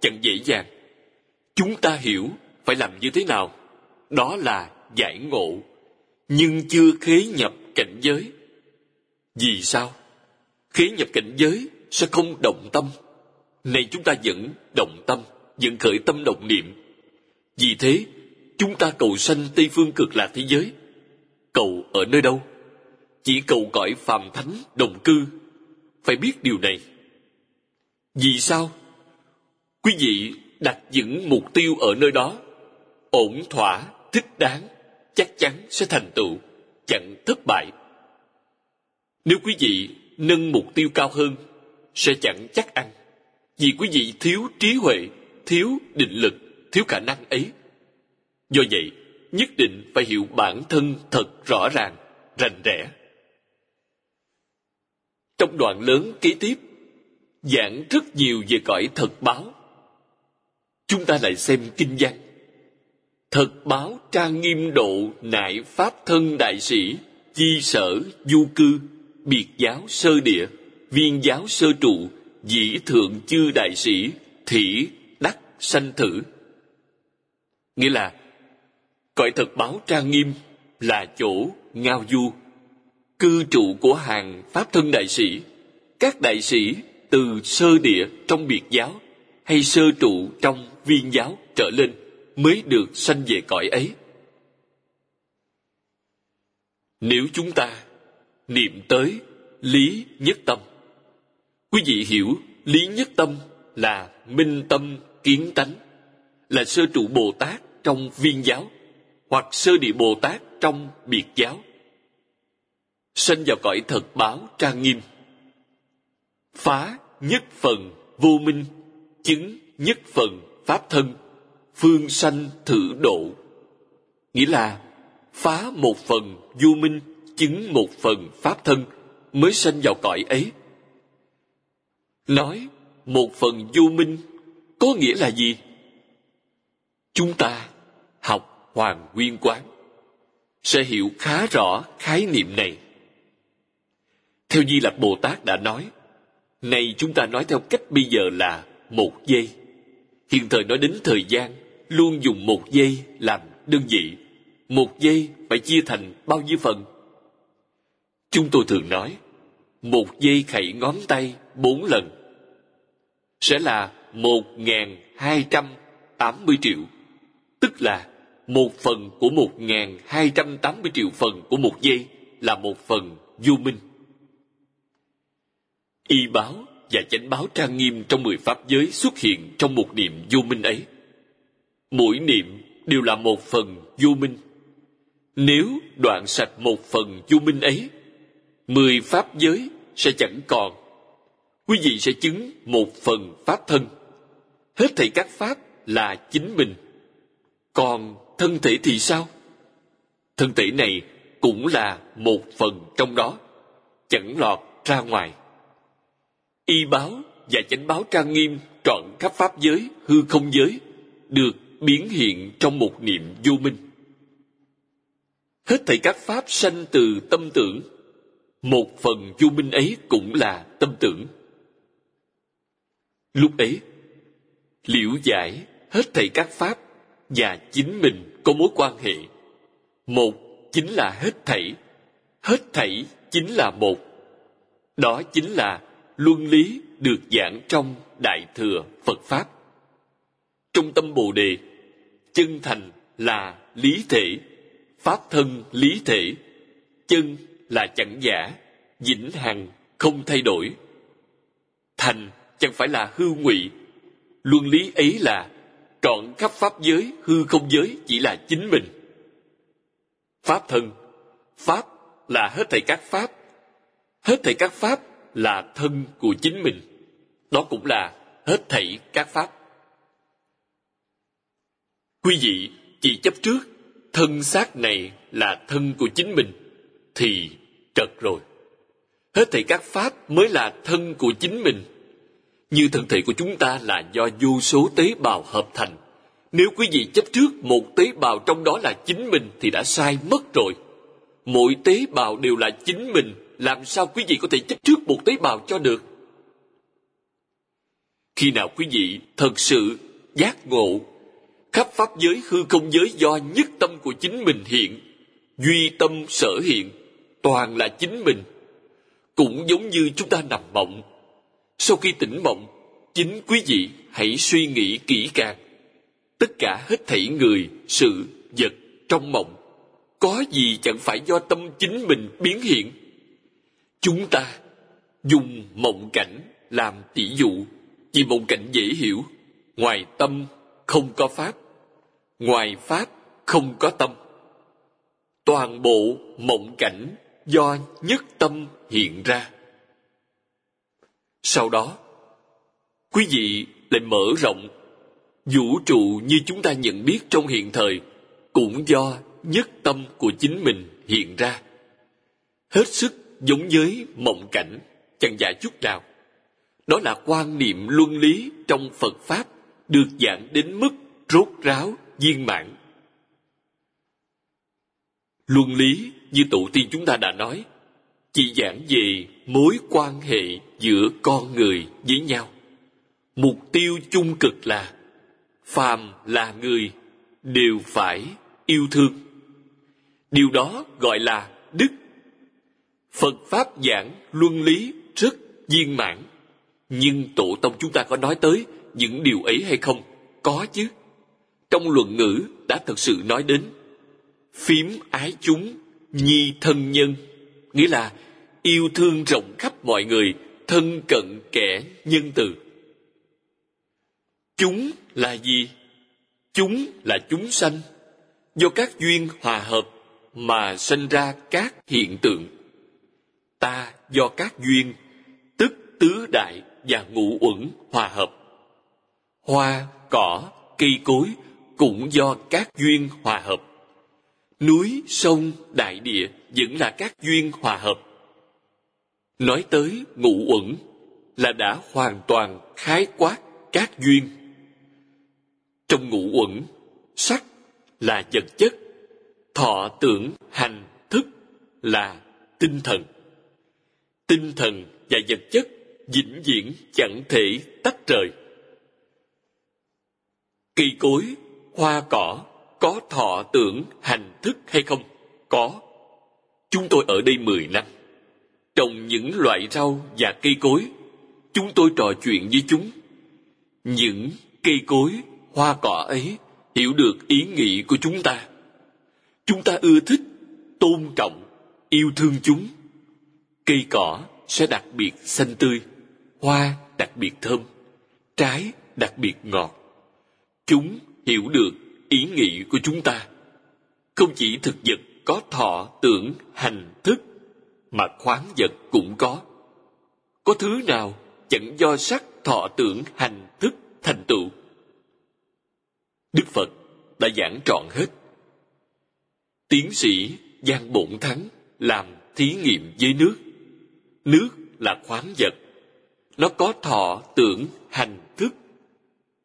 Chẳng dễ dàng. Chúng ta hiểu phải làm như thế nào. Đó là giải ngộ. Nhưng chưa khế nhập cảnh giới. Vì sao? Khế nhập cảnh giới sẽ không động tâm. Này chúng ta vẫn động tâm vẫn khởi tâm động niệm. Vì thế, chúng ta cầu sanh tây phương cực lạc thế giới. Cầu ở nơi đâu? Chỉ cầu cõi phàm thánh đồng cư. Phải biết điều này. Vì sao? Quý vị đặt những mục tiêu ở nơi đó, ổn thỏa, thích đáng, chắc chắn sẽ thành tựu, chẳng thất bại. Nếu quý vị nâng mục tiêu cao hơn, sẽ chẳng chắc ăn. Vì quý vị thiếu trí huệ thiếu định lực, thiếu khả năng ấy. Do vậy, nhất định phải hiểu bản thân thật rõ ràng, rành rẽ. Trong đoạn lớn kế tiếp, giảng rất nhiều về cõi thật báo. Chúng ta lại xem kinh văn. Thật báo trang nghiêm độ nại pháp thân đại sĩ chi sở, du cư, biệt giáo sơ địa, viên giáo sơ trụ, dĩ thượng chư đại sĩ thỉ sanh thử nghĩa là, cõi thật báo trang nghiêm là chỗ ngao du. Cư trụ của hàng pháp thân đại sĩ, các đại sĩ từ sơ địa trong biệt giáo hay sơ trụ trong viên giáo trở lên mới được sanh về cõi ấy. Nếu chúng ta niệm tới lý nhất tâm, quý vị hiểu lý nhất tâm là minh tâm kiến tánh, là sơ trụ bồ tát trong viên giáo, hoặc sơ địa bồ tát trong biệt giáo. Sanh vào cõi thật báo trang nghiêm. Phá nhất phần vô minh, chứng nhất phần pháp thân, phương sanh thử độ. Nghĩa là phá một phần vô minh, chứng một phần pháp thân mới sanh vào cõi ấy. Nói một phần vô minh có nghĩa là gì? Chúng ta học hoàng nguyên quán, sẽ hiểu khá rõ khái niệm này. Theo di lặc bồ tát đã nói nay chúng ta nói theo cách bây giờ là một giây. Hiện thời nói đến thời gian, luôn dùng một giây làm đơn vị. Một giây phải chia thành bao nhiêu phần? Chúng tôi thường nói, một giây khẩy ngón tay bốn lần. Sẽ là một ngàn hai trăm tám mươi triệu. Tức là một phần của một ngàn hai trăm tám mươi triệu phần của một giây là một phần vô minh. Y báo và chánh báo trang nghiêm trong mười pháp giới xuất hiện trong một niệm vô minh ấy. Mỗi niệm đều là một phần vô minh. Nếu đoạn sạch một phần vô minh ấy, mười pháp giới sẽ chẳng còn. Quý vị sẽ chứng một phần pháp thân hết thảy các pháp là chính mình. Còn thân thể thì sao? Thân thể này cũng là một phần trong đó, chẳng lọt ra ngoài. Y báo và chánh báo trang nghiêm trọn khắp pháp giới, hư không giới được biến hiện trong một niệm vô minh. Hết thảy các pháp sanh từ tâm tưởng, một phần vô minh ấy cũng là tâm tưởng. Lúc ấy liễu giải hết thảy các pháp và chính mình có mối quan hệ. Một chính là hết thảy hết thảy chính là một. Đó chính là luân lý được giảng trong đại thừa phật pháp. Trong tâm bồ đề, chân thành là lý thể, pháp thân lý thể. Chân là chẳng giả, vĩnh hằng không thay đổi. Thành chẳng phải là hư ngụy luân lý ấy là, trọn khắp pháp giới, hư không giới chỉ là chính mình. Pháp thân, pháp là hết thảy các pháp. Hết thảy các pháp là thân của chính mình. Đó cũng là hết thảy các pháp. Quý vị chỉ chấp trước, thân xác này là thân của chính mình, thì trật rồi. Hết thảy các pháp mới là thân của chính mình như thân thể của chúng ta là do vô số tế bào hợp thành. Nếu quý vị chấp trước một tế bào trong đó là chính mình thì đã sai mất rồi. Mỗi tế bào đều là chính mình, làm sao quý vị có thể chấp trước một tế bào cho được? Khi nào quý vị thật sự giác ngộ, khắp pháp giới, hư không giới do nhất tâm của chính mình hiện, duy tâm sở hiện, toàn là chính mình, cũng giống như chúng ta nằm mộng sau khi tỉnh mộng chính quý vị hãy suy nghĩ kỹ càng. Tất cả hết thảy người, sự, vật trong mộng, có gì chẳng phải do tâm chính mình biến hiện? Chúng ta dùng mộng cảnh làm tỷ dụ, vì mộng cảnh dễ hiểu. Ngoài tâm không có pháp, ngoài pháp không có tâm. Toàn bộ mộng cảnh do nhất tâm hiện ra sau đó, quý vị lại mở rộng vũ trụ như chúng ta nhận biết trong hiện thời, cũng do nhất tâm của chính mình hiện ra. Hết sức giống với mộng cảnh, chẳng giả chút nào. Đó là quan niệm luân lý trong phật pháp được giảng đến mức rốt ráo, viên mãn. Luân lý như tổ tiên chúng ta đã nói chỉ giảng về mối quan hệ giữa con người với nhau. Mục tiêu chung cực là, phàm là người đều phải yêu thương. Điều đó gọi là đức. Phật pháp giảng luân lý rất viên mãn. Nhưng tổ tông chúng ta có nói tới những điều ấy hay không? Có chứ. Trong luận ngữ đã thật sự nói đến phím ái chúng nhi thân nhân, nghĩa là yêu thương rộng khắp mọi người, thân cận kẻ nhân từ. Chúng là gì? Chúng là chúng sanh. Do các duyên hòa hợp mà sinh ra các hiện tượng. Ta do các duyên, tức tứ đại và ngũ uẩn hòa hợp. Hoa, cỏ, cây cối cũng do các duyên hòa hợp. Núi, sông, đại địa vẫn là các duyên hòa hợp nói tới ngũ uẩn là đã hoàn toàn khái quát các duyên. Trong ngũ uẩn, sắc là vật chất, thọ tưởng hành thức là tinh thần. Tinh thần và vật chất vĩnh viễn chẳng thể tách rời. Cây cối, hoa cỏ có thọ tưởng hành thức hay không? Có. Chúng tôi ở đây mười năm trồng những loại rau và cây cối, chúng tôi trò chuyện với chúng. Những cây cối, hoa cỏ ấy hiểu được ý nghĩ của chúng ta. Chúng ta ưa thích, tôn trọng, yêu thương chúng. Cây cỏ sẽ đặc biệt xanh tươi, hoa đặc biệt thơm, trái đặc biệt ngọt. Chúng hiểu được ý nghĩ của chúng ta. Không chỉ thực vật có thọ, tưởng, hành, thức mà khoáng vật cũng có. Có thứ nào chẳng do sắc thọ tưởng hành thức thành tựu? Đức phật đã giảng trọn hết. Tiến sĩ giang bổn thắng làm thí nghiệm với nước. Nước là khoáng vật. Nó có thọ tưởng hành thức.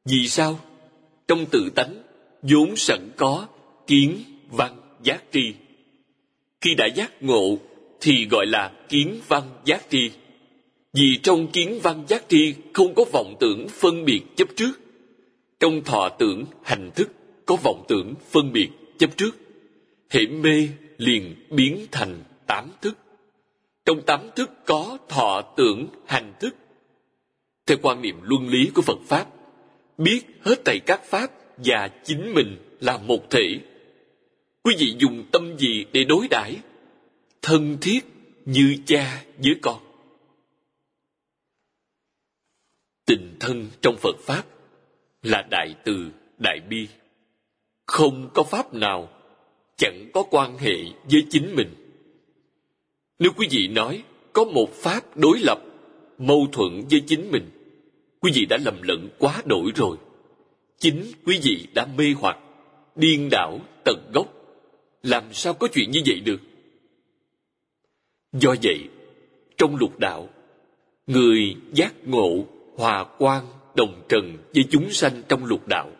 Vì sao? Trong tự tánh, vốn sẵn có kiến văn giác tri. Khi đã giác ngộ thì gọi là kiến văn giác tri. Vì trong kiến văn giác tri không có vọng tưởng phân biệt chấp trước, trong thọ tưởng hành thức có vọng tưởng phân biệt chấp trước hệ mê liền biến thành tám thức. Trong tám thức có thọ tưởng hành thức. Theo quan niệm luân lý của phật pháp, biết hết thảy các pháp và chính mình là một thể. Quý vị dùng tâm gì để đối đãi thân thiết như cha với con. Tình thân trong phật pháp là đại từ, đại bi. Không có pháp nào, chẳng có quan hệ với chính mình. Nếu quý vị nói có một pháp đối lập, mâu thuẫn với chính mình, quý vị đã lầm lẫn quá đổi rồi. Chính quý vị đã mê hoặc, điên đảo tận gốc. Làm sao có chuyện như vậy được? Do vậy, trong lục đạo, người giác ngộ hòa quan đồng trần với chúng sanh trong lục đạo,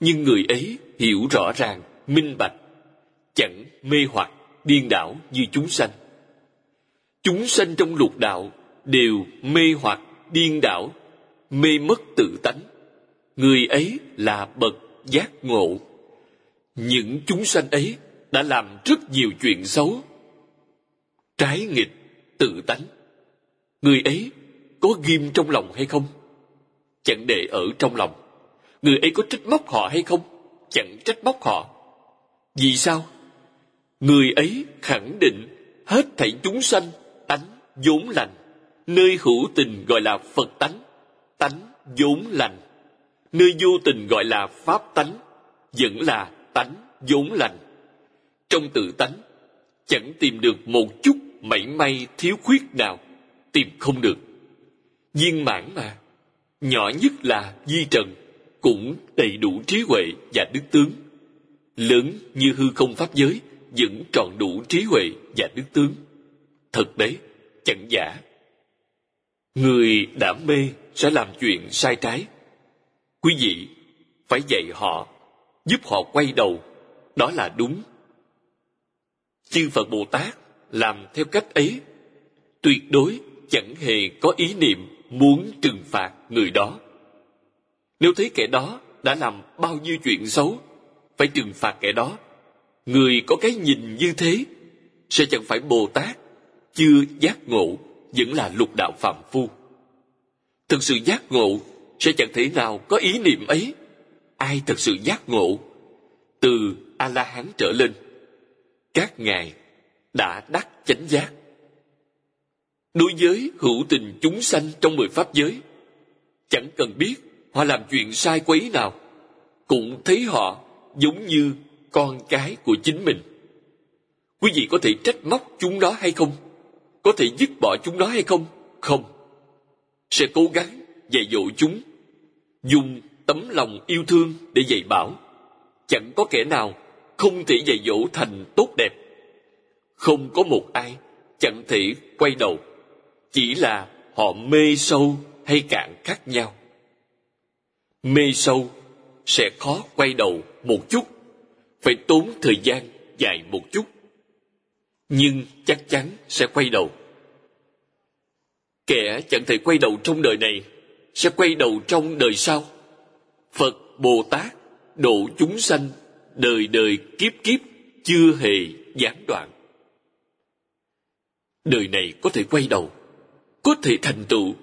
nhưng người ấy hiểu rõ ràng, minh bạch, chẳng mê hoặc điên đảo như chúng sanh. Chúng sanh trong lục đạo đều mê hoặc điên đảo, mê mất tự tánh. Người ấy là bậc giác ngộ. Những chúng sanh ấy đã làm rất nhiều chuyện xấu trái nghịch tự tánh. Người ấy có ghim trong lòng hay không? Chẳng để ở trong lòng. Người ấy có trách móc họ hay không? Chẳng trách móc họ. Vì sao? Người ấy khẳng định hết thảy chúng sanh tánh vốn lành, nơi hữu tình gọi là phật tánh tánh vốn lành. Nơi vô tình gọi là pháp tánh, vẫn là tánh vốn lành. Trong tự tánh, chẳng tìm được một chút mảy may thiếu khuyết nào, tìm không được. Viên mãn mà, nhỏ nhất là di trần cũng đầy đủ trí huệ và đức tướng. Lớn như hư không pháp giới, vẫn tròn đủ trí huệ và đức tướng. Thật đấy, chẳng giả. Người đã mê sẽ làm chuyện sai trái. Quý vị, phải dạy họ, giúp họ quay đầu. Đó là đúng. Chư phật bồ tát làm theo cách ấy. Tuyệt đối chẳng hề có ý niệm muốn trừng phạt người đó. Nếu thấy kẻ đó đã làm bao nhiêu chuyện xấu, phải trừng phạt kẻ đó. Người có cái nhìn như thế sẽ chẳng phải bồ tát, chưa giác ngộ vẫn là lục đạo phạm phu. Thực sự giác ngộ sẽ chẳng thể nào có ý niệm ấy. Ai thật sự giác ngộ? Từ a la hán trở lên, các ngài đã đắc chánh giác. Đối với hữu tình chúng sanh trong mười pháp giới, chẳng cần biết họ làm chuyện sai quấy nào, cũng thấy họ giống như con cái của chính mình. Quý vị có thể trách móc chúng nó hay không? Có thể dứt bỏ chúng nó hay không? Không. Sẽ cố gắng dạy dỗ chúng, dùng tấm lòng yêu thương để dạy bảo. Chẳng có kẻ nào không thể dạy dỗ thành tốt đẹp không có một ai, chẳng thể quay đầu. Chỉ là họ mê sâu hay cạn khác nhau. Mê sâu sẽ khó quay đầu một chút, phải tốn thời gian dài một chút. Nhưng chắc chắn sẽ quay đầu. Kẻ chẳng thể quay đầu trong đời này sẽ quay đầu trong đời sau. Phật bồ tát độ chúng sanh đời đời kiếp kiếp chưa hề gián đoạn đời này có thể quay đầu, có thể thành tựu.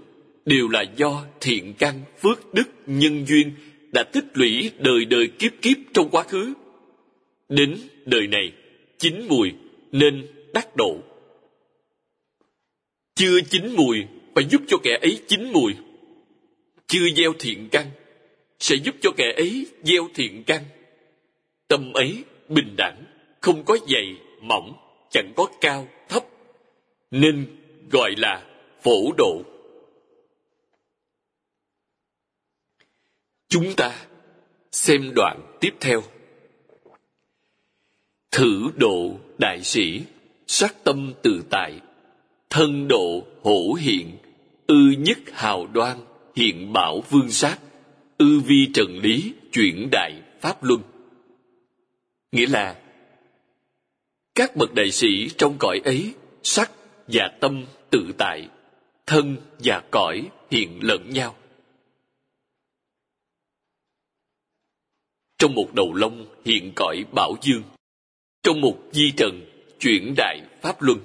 Đều là do thiện căn, phước đức, nhân duyên đã tích lũy đời đời kiếp kiếp trong quá khứ. Đến đời này, chín mùi nên đắc độ. Chưa chín mùi phải giúp cho kẻ ấy chín mùi. Chưa gieo thiện căn sẽ giúp cho kẻ ấy gieo thiện căn. Tâm ấy bình đẳng, không có dày mỏng, chẳng có cao, thấp nên gọi là phổ độ. Chúng ta xem đoạn tiếp theo. Thử độ đại sĩ, sát tâm tự tại, thân độ hổ hiện, ư nhất hào đoan, hiện bảo vương sát, ư vi trần lý, chuyển đại pháp luân. Nghĩa là, các bậc đại sĩ trong cõi ấy sắc và tâm tự tại, thân và cõi hiện lẫn nhau. Trong một đầu lông hiện cõi bảo dương, trong một di trần chuyển đại pháp luân.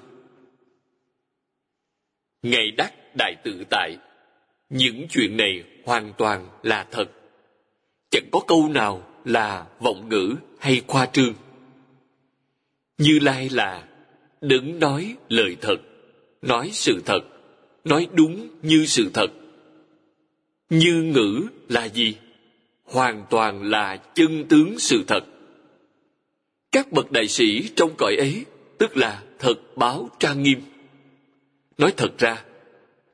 Ngày đắc đại tự tại, những chuyện này hoàn toàn là thật. Chẳng có câu nào là vọng ngữ hay khoa trương. Như lai là, đứng nói lời thật nói sự thật, nói đúng như sự thật. Như ngữ là gì? Hoàn toàn là chân tướng sự thật. Các bậc đại sĩ trong cõi ấy, tức là thật báo trang nghiêm, nói thật ra,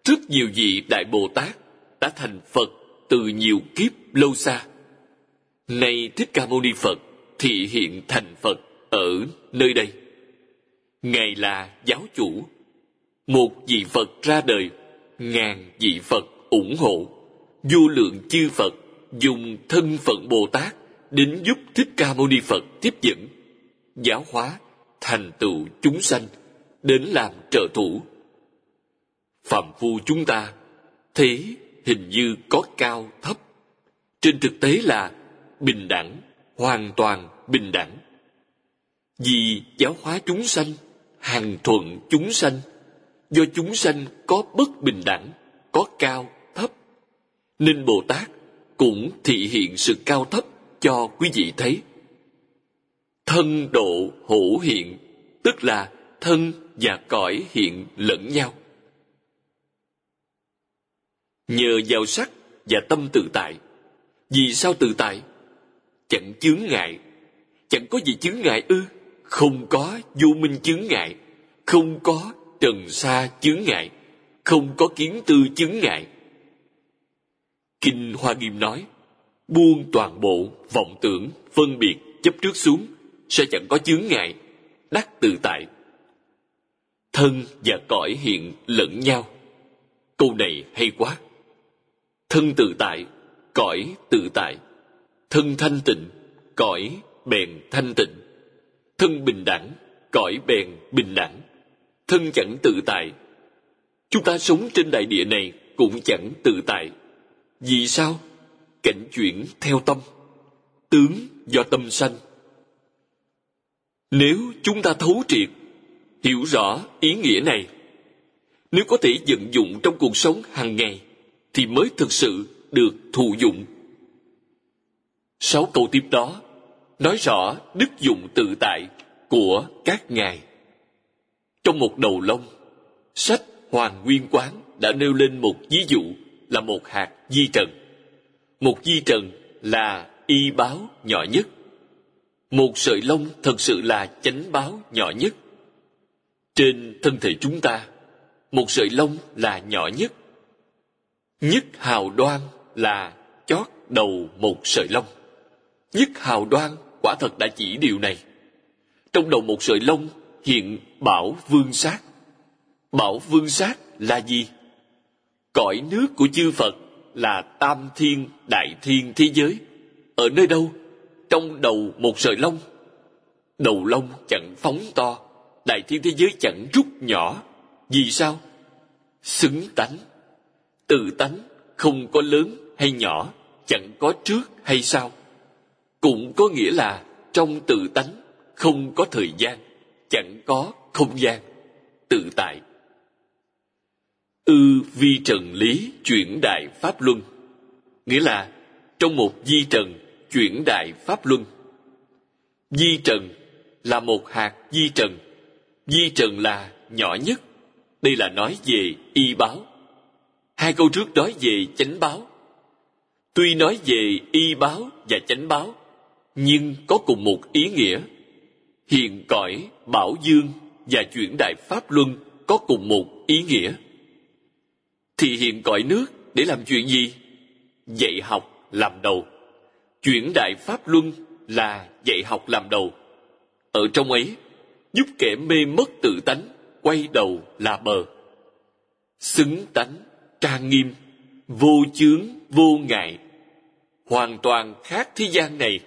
rất nhiều vị đại bồ tát đã thành phật từ nhiều kiếp lâu xa. Nay thích ca mâu ni phật thị hiện thành phật ở nơi đây. Ngài là giáo chủ một vị phật ra đời, ngàn vị phật ủng hộ. Vô lượng chư phật dùng thân phận bồ tát đến giúp thích ca mâu ni phật tiếp dẫn, giáo hóa, thành tựu chúng sanh, đến làm trợ thủ. Phạm phu chúng ta, thế hình như có cao thấp. Trên thực tế là bình đẳng, hoàn toàn bình đẳng. Vì giáo hóa chúng sanh hàng thuận chúng sanh do chúng sanh có bất bình đẳng, có cao, thấp. Nên bồ tát cũng thị hiện sự cao thấp cho quý vị thấy. Thân độ hữu hiện, tức là thân và cõi hiện lẫn nhau. Nhờ vào sắc và tâm tự tại. Vì sao tự tại? Chẳng chướng ngại. Chẳng có gì chướng ngại ư? Không có vô minh chướng ngại. Không có trần sa chướng ngại, không có kiến tư chướng ngại. Kinh hoa nghiêm nói, buông toàn bộ vọng tưởng phân biệt chấp trước xuống, sẽ chẳng có chướng ngại, đắc tự tại. Thân và cõi hiện lẫn nhau. Câu này hay quá. Thân tự tại, cõi tự tại. Thân thanh tịnh, cõi bèn thanh tịnh. Thân bình đẳng, cõi bèn bình đẳng thân chẳng tự tại. Chúng ta sống trên đại địa này cũng chẳng tự tại. Vì sao? Cảnh chuyển theo tâm, tướng do tâm sanh. Nếu chúng ta thấu triệt, hiểu rõ ý nghĩa này, nếu có thể vận dụng trong cuộc sống hàng ngày, thì mới thực sự được thụ dụng. Sáu câu tiếp đó nói rõ đức dụng tự tại của các ngài trong một đầu lông, sách hoàng nguyên quán đã nêu lên một ví dụ là một hạt di trần. Một di trần là y báo nhỏ nhất. Một sợi lông thật sự là chánh báo nhỏ nhất. Trên thân thể chúng ta, một sợi lông là nhỏ nhất. Nhất hào đoan là chót đầu một sợi lông. Nhất hào đoan quả thật đã chỉ điều này. Trong đầu một sợi lông hiện bảo vương sát. Bảo vương sát là gì? Cõi nước của chư phật là tam thiên, đại thiên thế giới. Ở nơi đâu? Trong đầu một sợi lông. Đầu lông chẳng phóng to, đại thiên thế giới chẳng rút nhỏ. Vì sao? Xứng tánh. Tự tánh không có lớn hay nhỏ, chẳng có trước hay sau. Cũng có nghĩa là trong tự tánh không có thời gian chẳng có không gian, tự tại. Ư vi trần lý chuyển đại pháp luân, nghĩa là trong một di trần chuyển đại pháp luân. Di trần là một hạt di trần di trần là nhỏ nhất. Đây là nói về y báo. Hai câu trước nói về chánh báo. Tuy nói về y báo và chánh báo, nhưng có cùng một ý nghĩa hiền cõi, bảo dương và chuyển đại pháp luân có cùng một ý nghĩa. Thì hiền cõi nước để làm chuyện gì? Dạy học làm đầu. Chuyển đại pháp luân là dạy học làm đầu. Ở trong ấy, giúp kẻ mê mất tự tánh quay đầu là bờ. Xứng tánh, trang nghiêm, vô chướng, vô ngại. Hoàn toàn khác thế gian này.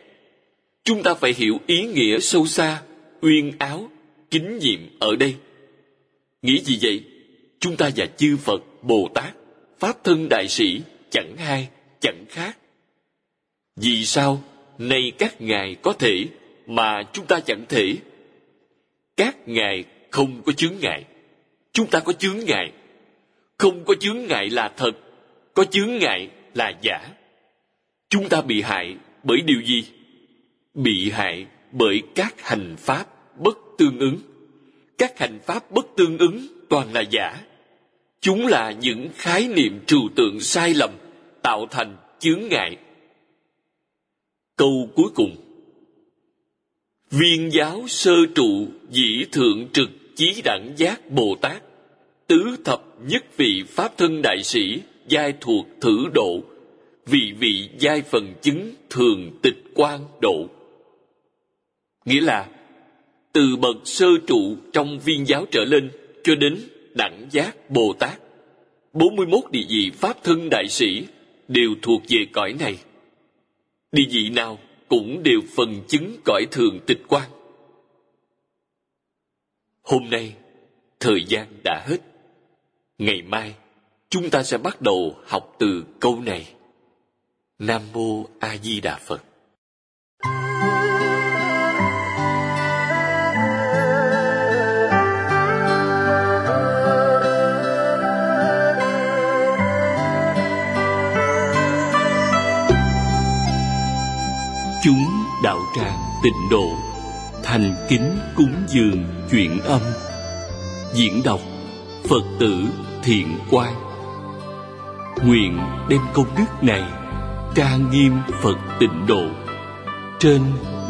Chúng ta phải hiểu ý nghĩa sâu xa uyên áo, kính nhiệm ở đây. Nghĩ gì vậy? Chúng ta và chư phật, bồ tát, pháp thân đại sĩ, chẳng hai, chẳng khác. Vì sao nay các ngài có thể mà chúng ta chẳng thể? Các ngài không có chướng ngại. Chúng ta có chướng ngại. Không có chướng ngại là thật, có chướng ngại là giả. Chúng ta bị hại bởi điều gì? Bị hại bởi các hành pháp bất tương ứng. Các hành pháp bất tương ứng toàn là giả. Chúng là những khái niệm trừu tượng sai lầm tạo thành chướng ngại. Câu cuối cùng. Viên giáo sơ trụ dĩ thượng trực chí đẳng giác bồ tát, tứ thập nhất vị pháp thân đại sĩ giai thuộc thử độ vị vị giai phần chứng thường tịch quan độ nghĩa là, từ bậc sơ trụ trong viên giáo trở lên cho đến đẳng giác bồ tát 41 địa vị pháp thân đại sĩ đều thuộc về cõi này. Địa vị nào cũng đều phần chứng cõi thường tịch quan hôm nay, thời gian đã hết. Ngày mai, chúng ta sẽ bắt đầu học từ câu này. Nam mô a di đà phật. Chúng đạo tràng tịnh độ, thành kính cúng dường chuyện âm. Diễn đọc phật tử thiện quan nguyện đem công đức này ca nghiêm phật tịnh độ. Trên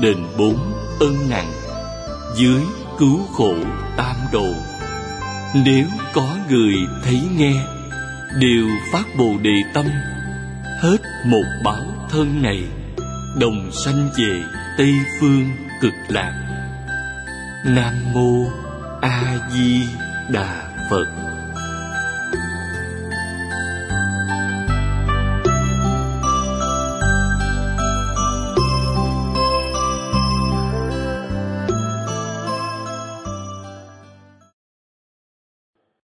đền bốn ân nặng, dưới cứu khổ tam độ. Nếu có người thấy nghe, đều phát bồ đề tâm, hết một báo thân này đồng sanh về tây phương cực lạc. Nam mô a di đà phật.